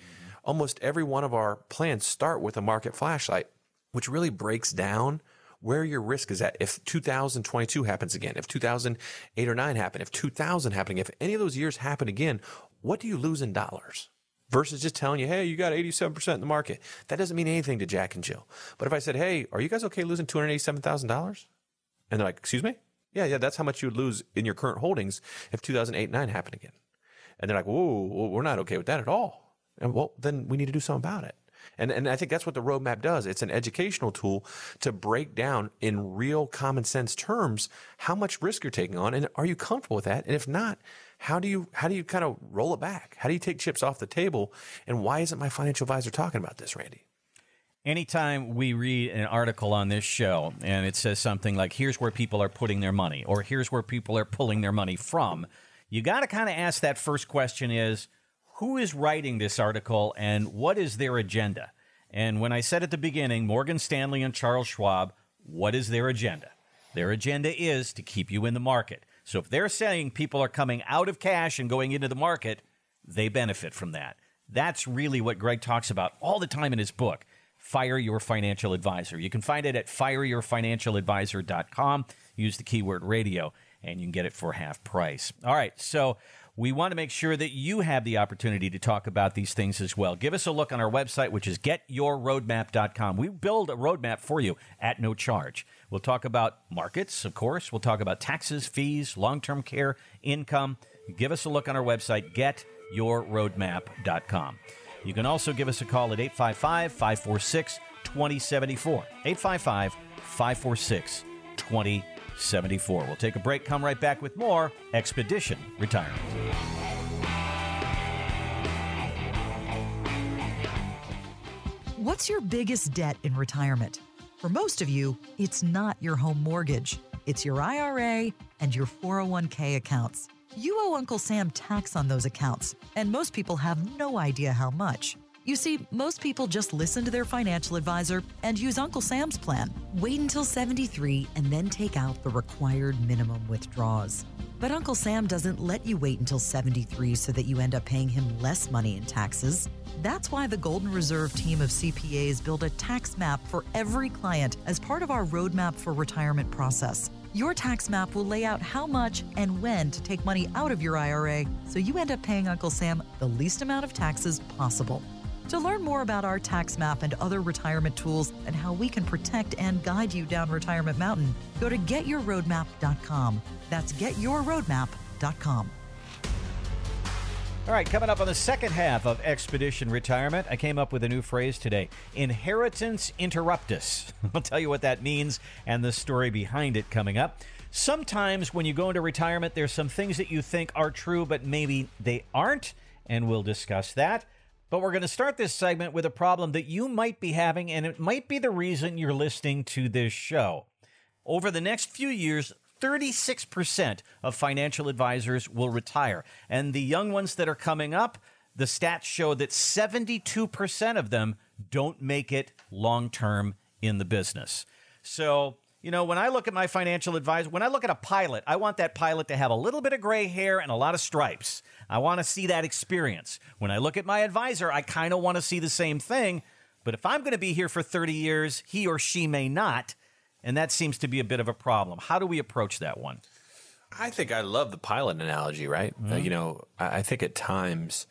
almost every one of our plans start with a market flashlight, which really breaks down where your risk is at. If 2022 happens again, if 2008 or 9 happen, if 2000 happen, if any of those years happen again, what do you lose in dollars? Versus just telling you, hey, you got 87% in the market. That doesn't mean anything to Jack and Jill. But if I said, hey, are you guys okay losing $287,000? And they're like, excuse me? Yeah, yeah, that's how much you would lose in your current holdings if 2008 9 happened again. And they're like, whoa, we're not okay with that at all. And well, then we need to do something about it. And, and I think that's what the roadmap does. It's an educational tool to break down in real common sense terms how much risk you're taking on and are you comfortable with that? And if not, how do you how do you kind of roll it back? How do you take chips off the table? And why isn't my financial advisor talking about this, Randy? Anytime we read an article on this show and it says something like, here's where people are putting their money, or here's where people are pulling their money from, you got to kind of ask that first question is, who is writing this article and what is their agenda? And when I said at the beginning, Morgan Stanley and Charles Schwab, what is their agenda? Their agenda is to keep you in the market. So if they're saying people are coming out of cash and going into the market, they benefit from that. That's really what Greg talks about all the time in his book, Fire Your Financial Advisor. You can find it at fireyourfinancialadvisor.com. Use the keyword radio and you can get it for half price. All right, so we want to make sure that you have the opportunity to talk about these things as well. Give us a look on our website, which is getyourroadmap.com. We build a roadmap for you at no charge. We'll talk about markets, of course. We'll talk about taxes, fees, long term care, income. Give us a look on our website, getyourroadmap.com. You can also give us a call at 855 546 2074. 855 546 2074. We'll take a break, come right back with more Expedition Retirement. What's your biggest debt in retirement? For most of you, it's not your home mortgage, it's your IRA and your 401k accounts. You owe Uncle Sam tax on those accounts, and most people have no idea how much. You see, most people just listen to their financial advisor and use Uncle Sam's plan. Wait until 73 and then take out the required minimum withdrawals. But Uncle Sam doesn't let you wait until 73 so that you end up paying him less money in taxes. That's why the Golden Reserve team of CPAs build a tax map for every client as part of our roadmap for retirement process. Your tax map will lay out how much and when to take money out of your IRA so you end up paying Uncle Sam the least amount of taxes possible. To learn more about our tax map and other retirement tools and how we can protect and guide you down Retirement Mountain, go to getyourroadmap.com. That's getyourroadmap.com. All right, coming up on the second half of Expedition Retirement, I came up with a new phrase today inheritance interruptus. I'll tell you what that means and the story behind it coming up. Sometimes when you go into retirement, there's some things that you think are true, but maybe they aren't, and we'll discuss that. But we're going to start this segment with a problem that you might be having, and it might be the reason you're listening to this show. Over the next few years, 36% of financial advisors will retire. And the young ones that are coming up, the stats show that 72% of them don't make it long term in the business. So, you know, when I look at my financial advisor, when I look at a pilot, I want that pilot to have a little bit of gray hair and a lot of stripes. I want to see that experience. When I look at my advisor, I kind of want to see the same thing. But if I'm going to be here for 30 years, he or she may not. And that seems to be a bit of a problem. How do we approach that one? I think I love the pilot analogy, right? Uh, you know, I, I think at times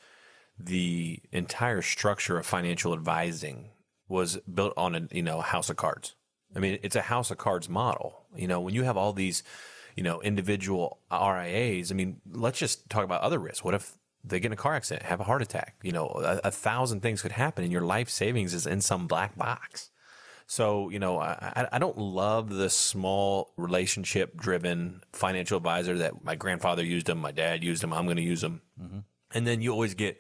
the entire structure of financial advising was built on a you know house of cards. I mean, it's a house of cards model. You know, when you have all these, you know, individual RIAs. I mean, let's just talk about other risks. What if they get in a car accident, have a heart attack? You know, a, a thousand things could happen, and your life savings is in some black box. So, you know, I, I don't love the small relationship driven financial advisor that my grandfather used them, my dad used them, I'm going to use them. Mm-hmm. And then you always get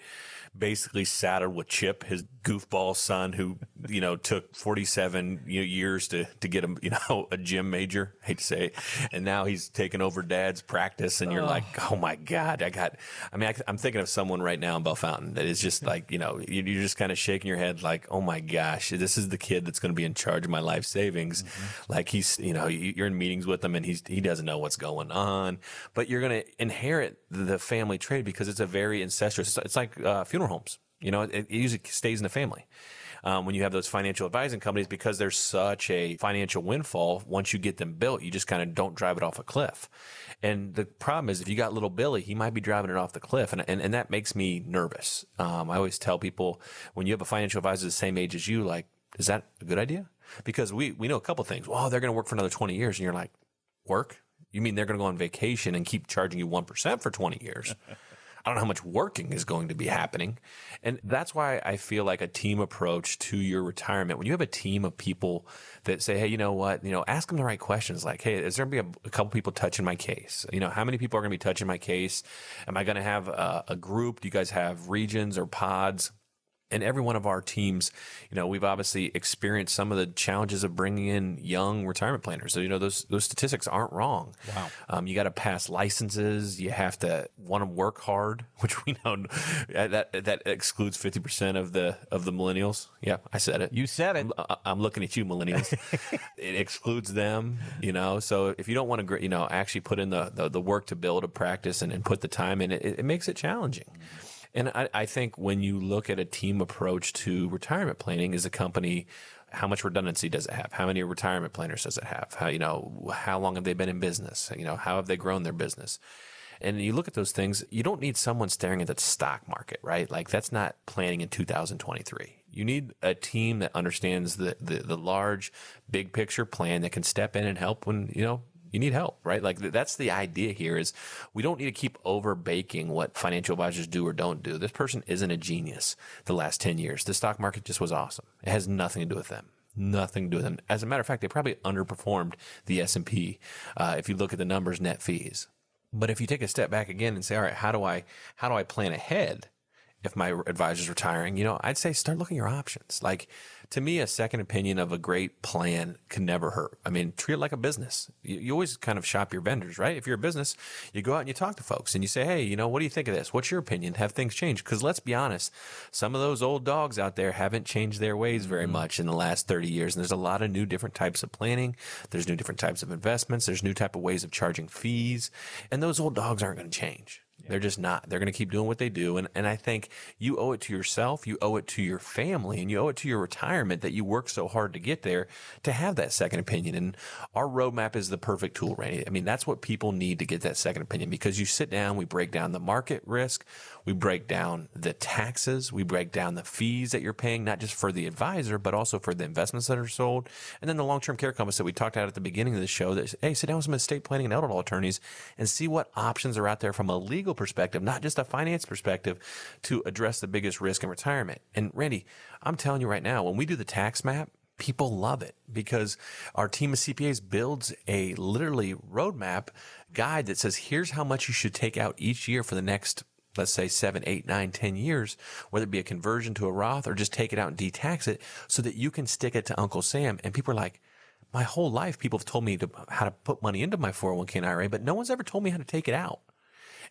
basically saddled with Chip, his goofball son, who you know took forty seven years to to get him you know a gym major. I hate to say, it. and now he's taking over Dad's practice, and you're like, oh my god, I got. I mean, I, I'm thinking of someone right now in Bellefontaine that is just like you know you- you're just kind of shaking your head like, oh my gosh, this is the kid that's going to be in charge of my life savings. Like he's you know you- you're in meetings with him and he's he doesn't know what's going on, but you're going to inherit the family trade because it's a very incestuous. It's, it's like uh, funeral homes. You know, it, it usually stays in the family. Um, when you have those financial advising companies, because there's such a financial windfall, once you get them built, you just kind of don't drive it off a cliff. And the problem is, if you got little Billy, he might be driving it off the cliff, and and, and that makes me nervous. Um, I always tell people when you have a financial advisor the same age as you, like, is that a good idea? Because we we know a couple things. Well, they're going to work for another 20 years, and you're like, work? You mean they're going to go on vacation and keep charging you 1% for 20 years? I don't know how much working is going to be happening. And that's why I feel like a team approach to your retirement, when you have a team of people that say, Hey, you know what, you know, ask them the right questions. Like, Hey, is there going to be a, a, couple people touching my case? You know, how many people are going to be touching my case? Am I going to have a, a group? Do you guys have regions or pods? And every one of our teams, you know, we've obviously experienced some of the challenges of bringing in young retirement planners. So, you know, those those statistics aren't wrong. Wow. Um, you got to pass licenses. You have to want to work hard, which we know that that excludes fifty percent of the of the millennials. Yeah, I said it. You said it. I'm, I'm looking at you, millennials. it excludes them. You know, so if you don't want to, you know, actually put in the the, the work to build a practice and, and put the time in, it, it makes it challenging. Mm-hmm. And I, I think when you look at a team approach to retirement planning, is a company how much redundancy does it have? How many retirement planners does it have? How you know how long have they been in business? You know how have they grown their business? And you look at those things, you don't need someone staring at the stock market, right? Like that's not planning in 2023. You need a team that understands the, the, the large, big picture plan that can step in and help when, you know, you need help, right? Like that's the idea here is we don't need to keep over baking what financial advisors do or don't do. This person isn't a genius the last 10 years. The stock market just was awesome. It has nothing to do with them. Nothing to do with them. As a matter of fact, they probably underperformed the S&P. Uh, if you look at the numbers, net fees. But if you take a step back again and say, all right, how do I, how do I plan ahead? If my advisor's retiring, you know, I'd say start looking at your options. Like, to me, a second opinion of a great plan can never hurt. I mean, treat it like a business. You, you, always kind of shop your vendors, right? If you're a business, you go out and you talk to folks and you say, hey, you know, what do you think of this? What's your opinion? Have things changed? Because let's be honest, some of those old dogs out there haven't changed their ways very mm-hmm. much in the last 30 years. And there's a lot of new different types of planning. There's new different types of investments. There's new type of ways of charging fees. And those old dogs aren't going to change. They're just not. They're going to keep doing what they do. And, and I think you owe it to yourself, you owe it to your family, and you owe it to your retirement that you work so hard to get there to have that second opinion. And our roadmap is the perfect tool, Randy. I mean, that's what people need to get that second opinion because you sit down, we break down the market risk, we break down the taxes, we break down the fees that you're paying, not just for the advisor, but also for the investments that are sold. And then the long term care compass that we talked about at the beginning of the show that, hey, sit down with some estate planning and elder law attorneys and see what options are out there from a legal perspective, not just a finance perspective, to address the biggest risk in retirement. And Randy, I'm telling you right now, when we do the tax map, people love it because our team of CPAs builds a literally roadmap guide that says here's how much you should take out each year for the next let's say seven, eight, nine, ten years, whether it be a conversion to a Roth or just take it out and detax it so that you can stick it to Uncle Sam. And people are like, my whole life, people have told me to, how to put money into my 401k and IRA, but no one's ever told me how to take it out.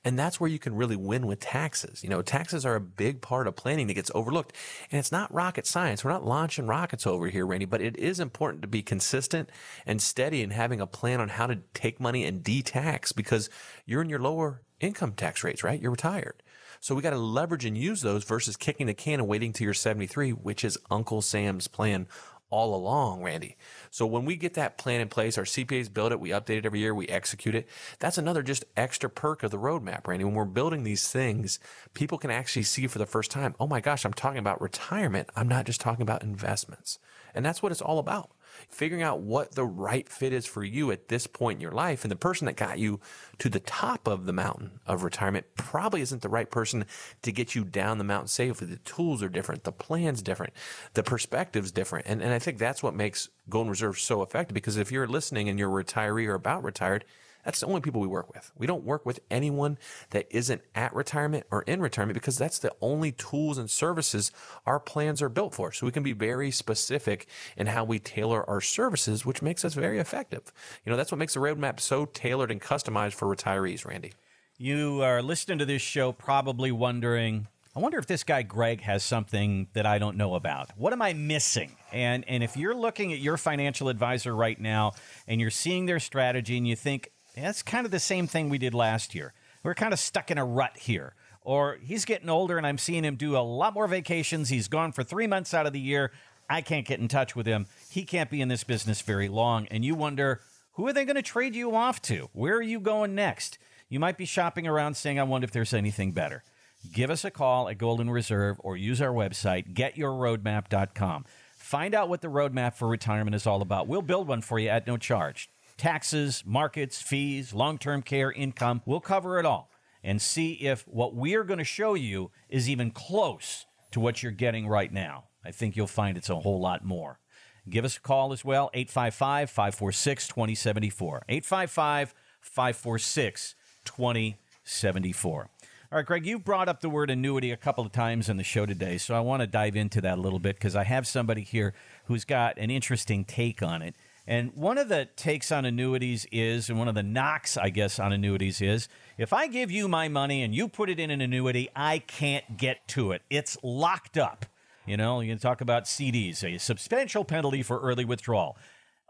And that's where you can really win with taxes. You know, taxes are a big part of planning that gets overlooked. And it's not rocket science. We're not launching rockets over here, Randy, but it is important to be consistent and steady in having a plan on how to take money and de-tax because you're in your lower income tax rates, right? You're retired. So we got to leverage and use those versus kicking the can and waiting till you're 73, which is Uncle Sam's plan all along, Randy. So when we get that plan in place, our CPAs build it, we update it every year, we execute it. That's another just extra perk of the roadmap, Randy. When we're building these things, people can actually see for the first time, oh my gosh, I'm talking about retirement. I'm not just talking about investments. And that's what it's all about figuring out what the right fit is for you at this point in your life. And the person that got you to the top of the mountain of retirement probably isn't the right person to get you down the mountain safely. The tools are different. The plan's different. The perspective's different. And, and I think that's what makes Golden Reserve so effective because if you're listening and you're a retiree or about retired, that's the only people we work with. We don't work with anyone that isn't at retirement or in retirement because that's the only tools and services our plans are built for. So we can be very specific in how we tailor our services, which makes us very effective. You know, that's what makes the roadmap so tailored and customized for retirees, Randy. You are listening to this show probably wondering, I wonder if this guy Greg has something that I don't know about. What am I missing? And and if you're looking at your financial advisor right now and you're seeing their strategy and you think that's kind of the same thing we did last year. We're kind of stuck in a rut here. or he's getting older and I'm seeing him do a lot more vacations. He's gone for three months out of the year. I can't get in touch with him. He can't be in this business very long. And you wonder, who are they going to trade you off to? Where are you going next? You might be shopping around saying, I wonder if there's anything better. Give us a call at Golden Reserve or use our website, getyourroadmap.com. Find out what the roadmap for retirement is all about. We'll build one for you at no charge. Taxes, markets, fees, long term care, income, we'll cover it all and see if what we're going to show you is even close to what you're getting right now. I think you'll find it's a whole lot more. Give us a call as well, 855 546 2074. 855 546 2074. All right, Greg, you've brought up the word annuity a couple of times in the show today, so I want to dive into that a little bit because I have somebody here who's got an interesting take on it. And one of the takes on annuities is, and one of the knocks, I guess, on annuities is if I give you my money and you put it in an annuity, I can't get to it. It's locked up. You know, you can talk about CDs, a substantial penalty for early withdrawal.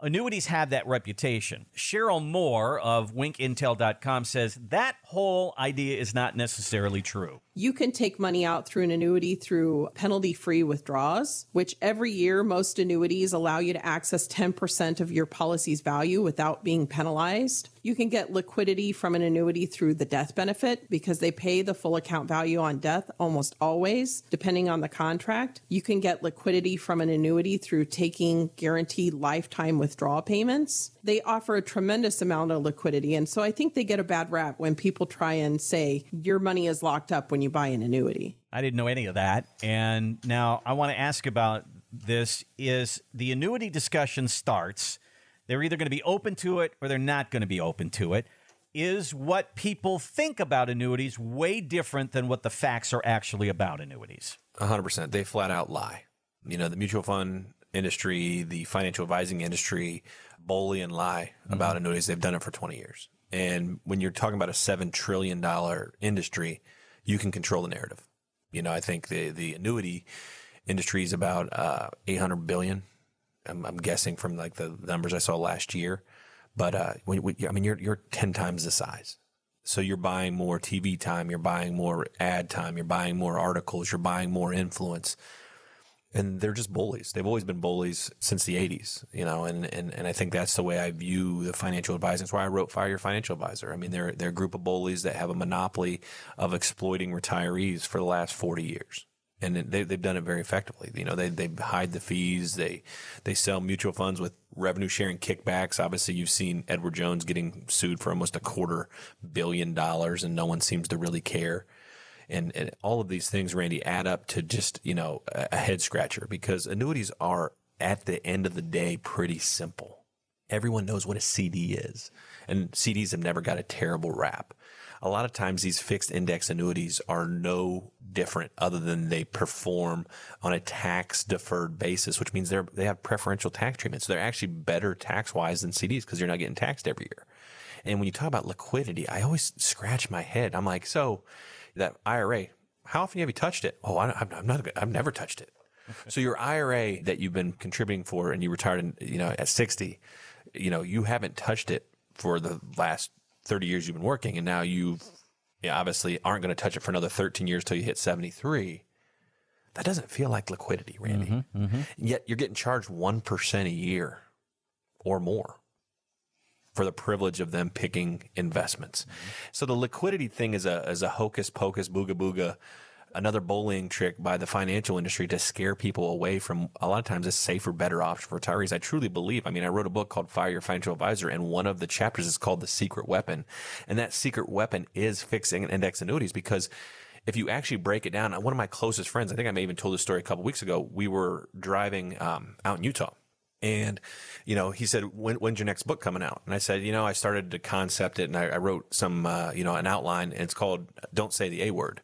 Annuities have that reputation. Sheryl Moore of winkintel.com says that whole idea is not necessarily true. You can take money out through an annuity through penalty free withdrawals, which every year most annuities allow you to access 10% of your policy's value without being penalized. You can get liquidity from an annuity through the death benefit because they pay the full account value on death almost always, depending on the contract. You can get liquidity from an annuity through taking guaranteed lifetime withdrawal payments. They offer a tremendous amount of liquidity. And so I think they get a bad rap when people try and say your money is locked up when you buy an annuity. I didn't know any of that. And now I want to ask about this is the annuity discussion starts. They're either going to be open to it or they're not going to be open to it. Is what people think about annuities way different than what the facts are actually about annuities? 100%. They flat out lie. You know, the mutual fund industry, the financial advising industry, bully and lie about annuities. They've done it for 20 years. And when you're talking about a $7 trillion industry, you can control the narrative. You know, I think the, the annuity industry is about uh, 800 billion. I'm, I'm guessing from like the numbers I saw last year. But uh, when, when, I mean, you're, you're 10 times the size. So you're buying more TV time, you're buying more ad time, you're buying more articles, you're buying more influence and they're just bullies. They've always been bullies since the 80s, you know, and, and, and I think that's the way I view the financial advising. That's why I wrote Fire Your Financial Advisor. I mean, they're, they're a group of bullies that have a monopoly of exploiting retirees for the last 40 years. And they, they've done it very effectively. You know, they, they hide the fees. They, they sell mutual funds with revenue sharing kickbacks. Obviously, you've seen Edward Jones getting sued for almost a quarter billion dollars and no one seems to really care and, and all of these things, Randy, add up to just, you know, a head scratcher because annuities are at the end of the day pretty simple. Everyone knows what a CD is and CDs have never got a terrible rap. A lot of times these fixed index annuities are no different other than they perform on a tax deferred basis, which means they're, they have preferential tax treatment. So they're actually better tax wise than CDs because you're not getting taxed every year. And when you talk about liquidity, I always scratch my head. I'm like, so that IRA, how often have you touched it? Oh, I, am not, I've never touched it. so your IRA that you've been contributing for and you retired in, you know, at 60, you know, you haven't touched it for the last 30 years you've been working. And now you yeah, obviously aren't going to touch it for another 13 years till you hit 73. That doesn't feel like liquidity, Randy. Mm-hmm, mm-hmm. Yet you're getting charged 1% a year or more for the privilege of them picking investments. Mm-hmm. So the liquidity thing is a is a hocus pocus booga booga, another bullying trick by the financial industry to scare people away from a lot of times a safer, better option for retirees. I truly believe. I mean, I wrote a book called Fire Your Financial Advisor, and one of the chapters is called the secret weapon, and that secret weapon is fixed index annuities because if you actually break it down, one of my closest friends, I think I may even told this story a couple weeks ago. We were driving um, out in Utah, and, you know, he said, when, when's your next book coming out? And I said, you know, I started to concept it and I, I wrote some, uh, you know, an outline and it's called Don't Say the A Word.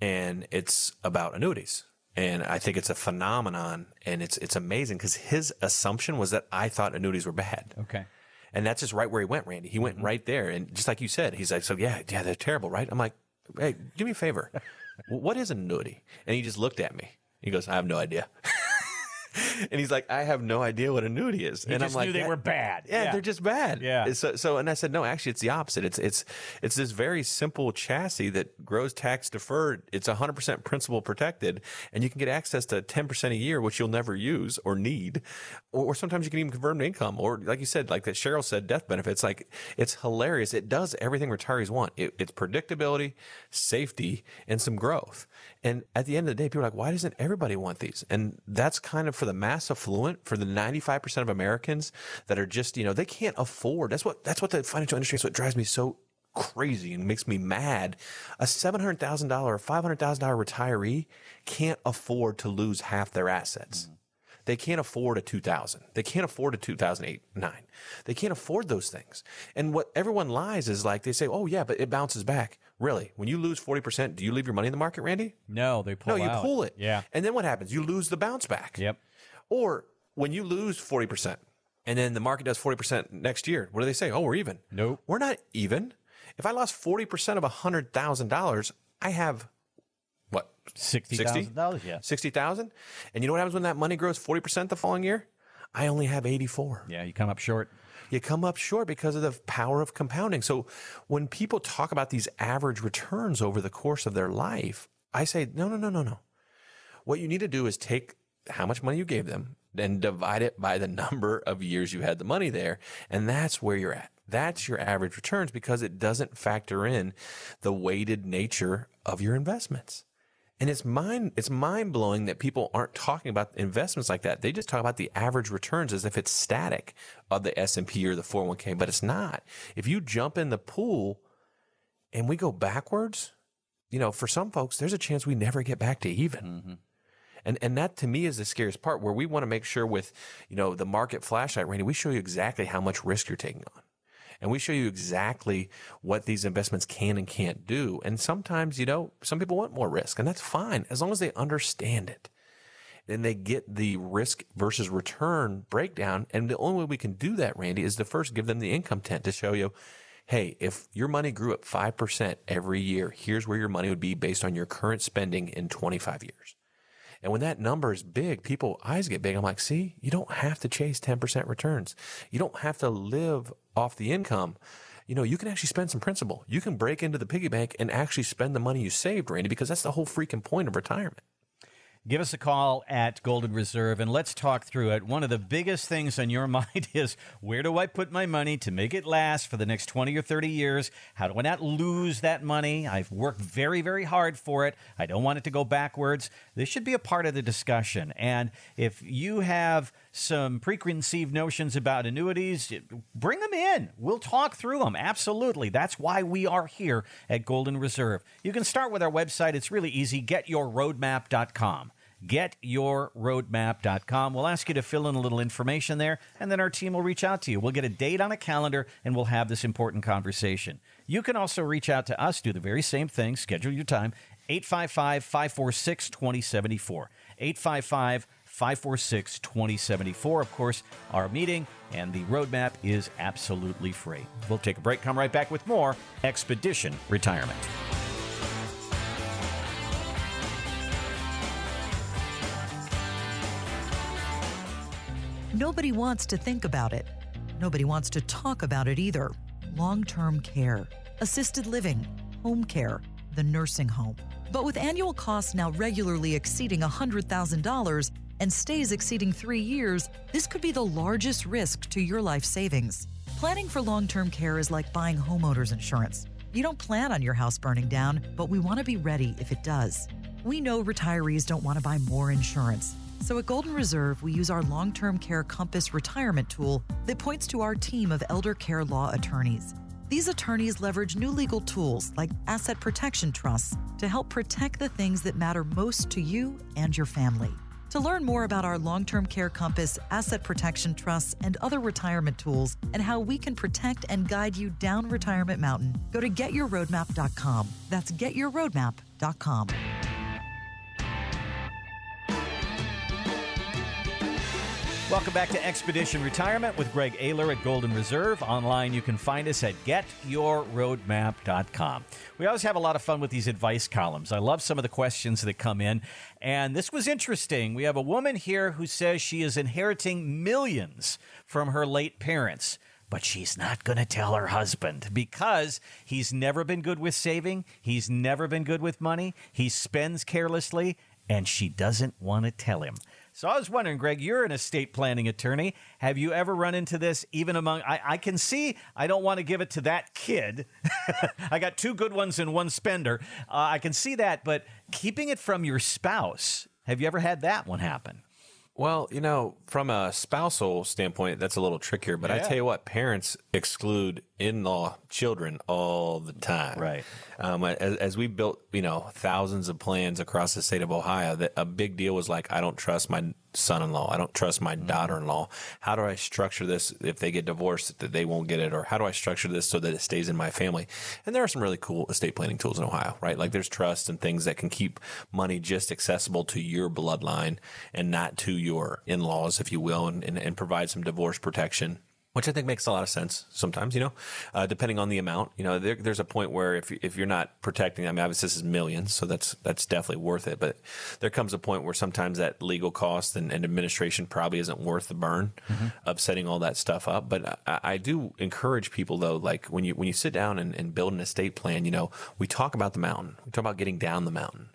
And it's about annuities. And I think it's a phenomenon and it's, it's amazing because his assumption was that I thought annuities were bad. Okay. And that's just right where he went, Randy. He went mm-hmm. right there. And just like you said, he's like, so yeah, yeah, they're terrible, right? I'm like, hey, do me a favor. what is an annuity? And he just looked at me. He goes, I have no idea. and he's like, I have no idea what a annuity is. He and just I'm like, knew they were bad. Yeah, Yeah. they're just bad. Yeah. And So, so, and I said, no, actually, it's the opposite. It's it's it's this very simple chassis that grows tax deferred. It's 100 percent principal protected, and you can get access to 10 percent a year, which you'll never use or need, or, or sometimes you can even convert to income, or like you said, like that Sheryl said, death benefits. Like it's hilarious. It does everything retirees want. It, it's predictability, safety, and some growth. And at the end of the day, people are like, why doesn't everybody want these? And that's kind of for the mass affluent, for the 95% of Americans that are just, you know, they can't afford. That's what, that's what the financial industry is what drives me so crazy and makes me mad. A $700,000 or $500,000 retiree can't afford to lose half their assets. Mm-hmm. They can't afford a 2000. They can't afford a 2008, 9. They can't afford those things. And what everyone lies is like they say, "Oh yeah, but it bounces back." Really? When you lose 40%, do you leave your money in the market, Randy? No, they pull no, you out. pull it. Yeah. And then what happens? You lose the bounce back. Yep. Or when you lose 40% and then the market does 40% next year, what do they say? Oh, we're even. Nope. We're not even. If I lost 40% of $100,000, I have what? $60,000, yeah. 60,000? And you know what happens when that money grows 40% the following year? I only have 84 Yeah, you come up short. you come up short because of the power of compounding. So when people talk about these average returns over the course of their life, I say, no, no, no, no, no. What you need to do is take how much money you gave them and divide it by the number of years you had the money there. And that's where you're at. That's your average returns because it doesn't factor in the weighted nature of your investments. And it's mind it's mind blowing that people aren't talking about investments like that. They just talk about the average returns as if it's static of the S and P or the 401k, but it's not. If you jump in the pool and we go backwards, you know, for some folks, there's a chance we never get back to even. Mm-hmm. And and that to me is the scariest part where we want to make sure with, you know, the market flashlight, Randy, we show you exactly how much risk you're taking on. And we show you exactly what these investments can and can't do. And sometimes, you know, some people want more risk, and that's fine as long as they understand it. Then they get the risk versus return breakdown. And the only way we can do that, Randy, is to first give them the income tent to show you, hey, if your money grew at 5% every year, here's where your money would be based on your current spending in 25 years. And when that number is big, people eyes get big. I'm like, see, you don't have to chase 10% returns. You don't have to live off the income. You know, you can actually spend some principal. You can break into the piggy bank and actually spend the money you saved, Randy, because that's the whole freaking point of retirement. Give us a call at Golden Reserve and let's talk through it. One of the biggest things on your mind is where do I put my money to make it last for the next 20 or 30 years? How do I not lose that money? I've worked very, very hard for it. I don't want it to go backwards. This should be a part of the discussion. And if you have some preconceived notions about annuities, bring them in. We'll talk through them. Absolutely. That's why we are here at Golden Reserve. You can start with our website. It's really easy getyourroadmap.com getyourroadmap.com. We'll ask you to fill in a little information there, and then our team will reach out to you. We'll get a date on a calendar, and we'll have this important conversation. You can also reach out to us, do the very same thing, schedule your time, 855 546 2074. 855 546 2074. Of course, our meeting and the roadmap is absolutely free. We'll take a break, come right back with more Expedition Retirement. Nobody wants to think about it. Nobody wants to talk about it either. Long term care, assisted living, home care, the nursing home. But with annual costs now regularly exceeding $100,000 and stays exceeding three years, this could be the largest risk to your life savings. Planning for long term care is like buying homeowners insurance. You don't plan on your house burning down, but we want to be ready if it does. We know retirees don't want to buy more insurance. So at Golden Reserve, we use our long term care compass retirement tool that points to our team of elder care law attorneys. These attorneys leverage new legal tools like asset protection trusts to help protect the things that matter most to you and your family. To learn more about our long term care compass, asset protection trusts, and other retirement tools, and how we can protect and guide you down Retirement Mountain, go to getyourroadmap.com. That's getyourroadmap.com. Welcome back to Expedition Retirement with Greg Ayler at Golden Reserve. Online, you can find us at getyourroadmap.com. We always have a lot of fun with these advice columns. I love some of the questions that come in. And this was interesting. We have a woman here who says she is inheriting millions from her late parents. But she's not going to tell her husband because he's never been good with saving. He's never been good with money. He spends carelessly, and she doesn't want to tell him. So I was wondering, Greg, you're an estate planning attorney. Have you ever run into this even among I, I can see I don't want to give it to that kid. I got two good ones and one spender. Uh, I can see that, but keeping it from your spouse, have you ever had that one happen? Well, you know, from a spousal standpoint, that's a little trickier. But I tell you what, parents exclude in-law children all the time. Right. Um, as, as we built, you know, thousands of plans across the state of Ohio, that a big deal was like, I don't trust my son-in-law. I don't trust my mm-hmm. daughter-in-law. How do I structure this if they get divorced that they won't get it, or how do I structure this so that it stays in my family? And there are some really cool estate planning tools in Ohio, right? Like there's trust and things that can keep money just accessible to your bloodline and not to your in-laws, if you will, and, and, and provide some divorce protection which I think makes a lot of sense sometimes, you know, uh, depending on the amount. You know, there, there's a point where if, if you're not protecting, I mean, obviously this is millions, so that's that's definitely worth it. But there comes a point where sometimes that legal cost and, and administration probably isn't worth the burn of setting all that stuff up. But I, I do encourage people though, like when you when you sit down and, and build an estate plan, you know, we talk about the mountain, we talk about getting down the mountain,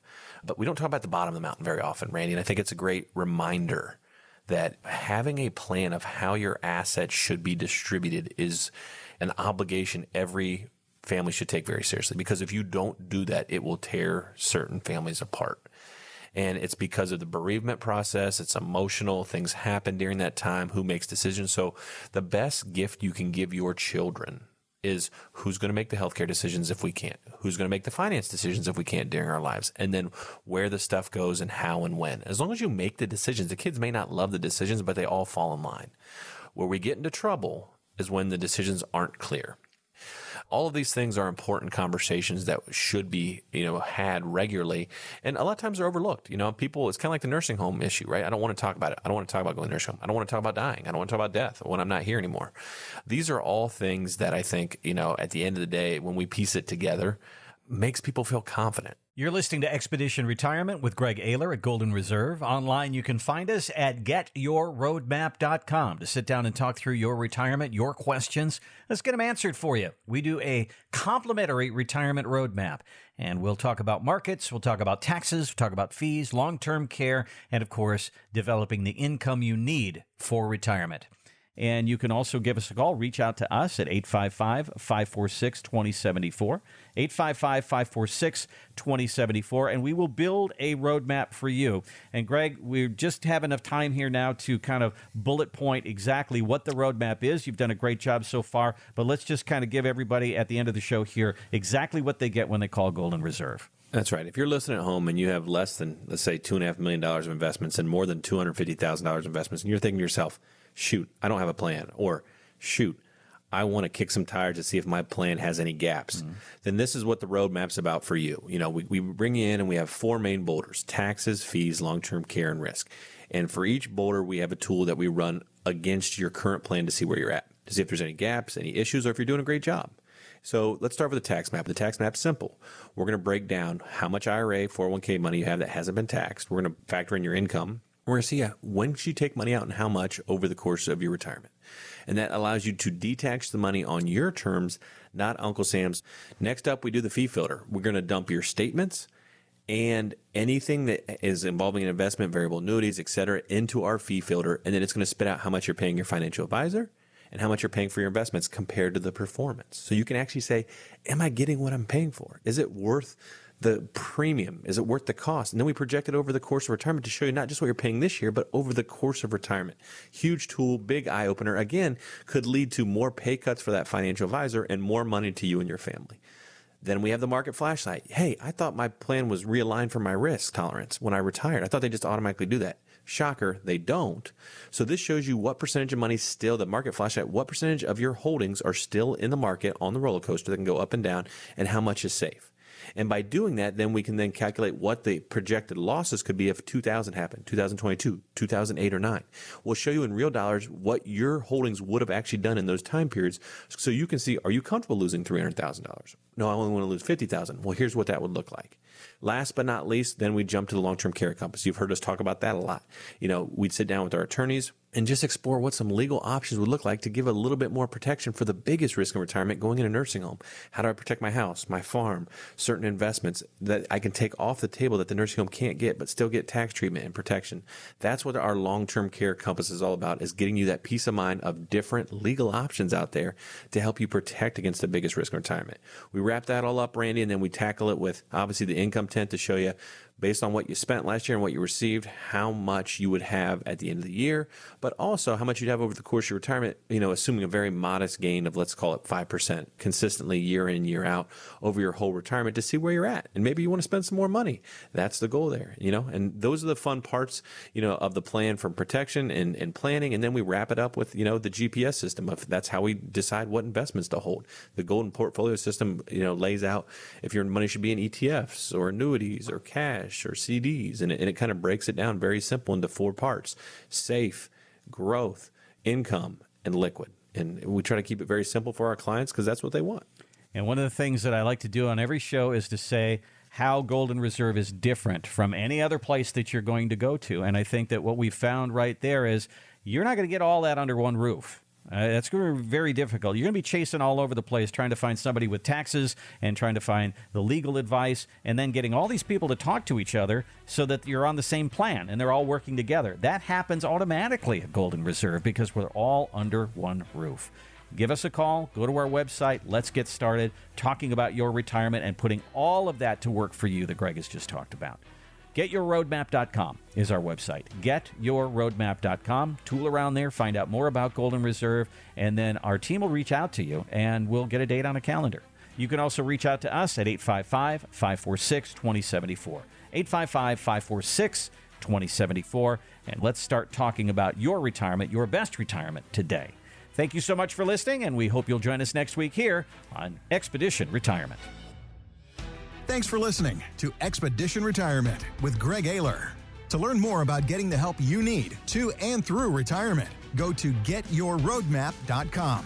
but we don't talk about the bottom of the mountain very often, Randy. And I think it's a great reminder that having a plan of how your assets should be distributed is an obligation every family should take very seriously because if you don't do that, it will tear certain families apart. And it's because of the bereavement process. It's emotional. Things happen during that time. Who makes decisions? So the best gift you can give your children is who's going to make the healthcare decisions if we can't, who's going to make the finance decisions if we can't during our lives, and then where the stuff goes and how and when. As long as you make the decisions, the kids may not love the decisions, but they all fall in line. Where we get into trouble is when the decisions aren't clear. All of these things are important conversations that should be, you know, had regularly. And a lot of times they're overlooked. You know, people, it's kind of like the nursing home issue, right? I don't want to talk about it. I don't want to talk about going to nursing home. I don't want to talk about dying. I don't want to talk about death when I'm not here anymore. These are all things that I think, you know, at the end of the day, when we piece it together, makes people feel confident. You're listening to Expedition Retirement with Greg Ayler at Golden Reserve. Online, you can find us at getyourroadmap.com to sit down and talk through your retirement, your questions. Let's get them answered for you. We do a complimentary retirement roadmap, and we'll talk about markets, we'll talk about taxes, we'll talk about fees, long term care, and of course, developing the income you need for retirement. And you can also give us a call. Reach out to us at 855 546 2074. 855 546 2074. And we will build a roadmap for you. And Greg, we just have enough time here now to kind of bullet point exactly what the roadmap is. You've done a great job so far. But let's just kind of give everybody at the end of the show here exactly what they get when they call Golden Reserve. That's right. If you're listening at home and you have less than, let's say, two and a half million dollars of investments and more than two hundred fifty thousand dollars of investments, and you're thinking to yourself, "Shoot, I don't have a plan," or "Shoot, I want to kick some tires to see if my plan has any gaps," mm-hmm. then this is what the roadmap's about for you. You know, we, we bring you in and we have four main boulders: taxes, fees, long-term care, and risk. And for each boulder, we have a tool that we run against your current plan to see where you're at, to see if there's any gaps, any issues, or if you're doing a great job. So let's start with the tax map. The tax map's simple. We're going to break down how much IRA, 401k money you have that hasn't been taxed. We're going to factor in your income. We're going to see when should you take money out and how much over the course of your retirement. And that allows you to detax the money on your terms, not Uncle Sam's. Next up, we do the fee filter. We're going to dump your statements and anything that is involving an investment, variable annuities, et cetera, into our fee filter. And then it's going to spit out how much you're paying your financial advisor and how much you're paying for your investments compared to the performance. So you can actually say, Am I getting what I'm paying for? Is it worth the premium? Is it worth the cost? And then we project it over the course of retirement to show you not just what you're paying this year, but over the course of retirement. Huge tool, big eye opener. Again, could lead to more pay cuts for that financial advisor and more money to you and your family. Then we have the market flashlight. Hey, I thought my plan was realigned for my risk tolerance when I retired. I thought they just automatically do that. Shocker, they don't. So this shows you what percentage of money still, the market flashlight, what percentage of your holdings are still in the market on the roller coaster that can go up and down and how much is safe. And by doing that, then we can then calculate what the projected losses could be if 2000 happened, 2022, 2008 or 9. We'll show you in real dollars what your holdings would have actually done in those time periods so you can see are you comfortable losing $300,000? No, I only want to lose 50,000. Well, here's what that would look like. Last but not least, then we jump to the long-term care compass. You've heard us talk about that a lot. You know, we'd sit down with our attorneys and just explore what some legal options would look like to give a little bit more protection for the biggest risk in retirement going in a nursing home. How do I protect my house, my farm, certain investments that I can take off the table that the nursing home can't get, but still get tax treatment and protection? That's what our long-term care compass is all about, is getting you that peace of mind of different legal options out there to help you protect against the biggest risk in retirement. We wrap that all up, Randy, and then we tackle it with obviously the income tent to show you based on what you spent last year and what you received, how much you would have at the end of the year, but also how much you'd have over the course of your retirement, you know, assuming a very modest gain of, let's call it 5% consistently year in, year out over your whole retirement to see where you're at. And maybe you want to spend some more money. That's the goal there, you know, and those are the fun parts, you know, of the plan from protection and, and planning. And then we wrap it up with, you know, the GPS system of that's how we decide what investments to hold. The golden portfolio system, you know, lays out if your money should be in ETFs or annuities or cash or CDs. And it, and it kind of breaks it down very simple into four parts safe, growth, income, and liquid. And we try to keep it very simple for our clients because that's what they want. And one of the things that I like to do on every show is to say how Golden Reserve is different from any other place that you're going to go to. And I think that what we found right there is you're not going to get all that under one roof. Uh, that's going to be very difficult. You're going to be chasing all over the place trying to find somebody with taxes and trying to find the legal advice and then getting all these people to talk to each other so that you're on the same plan and they're all working together. That happens automatically at Golden Reserve because we're all under one roof. Give us a call, go to our website, let's get started talking about your retirement and putting all of that to work for you that Greg has just talked about. GetYourRoadmap.com is our website. GetYourRoadmap.com. Tool around there, find out more about Golden Reserve, and then our team will reach out to you and we'll get a date on a calendar. You can also reach out to us at 855 546 2074. 855 546 2074. And let's start talking about your retirement, your best retirement today. Thank you so much for listening, and we hope you'll join us next week here on Expedition Retirement. Thanks for listening to Expedition Retirement with Greg Ayler. To learn more about getting the help you need to and through retirement, go to getyourroadmap.com.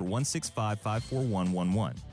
1655411.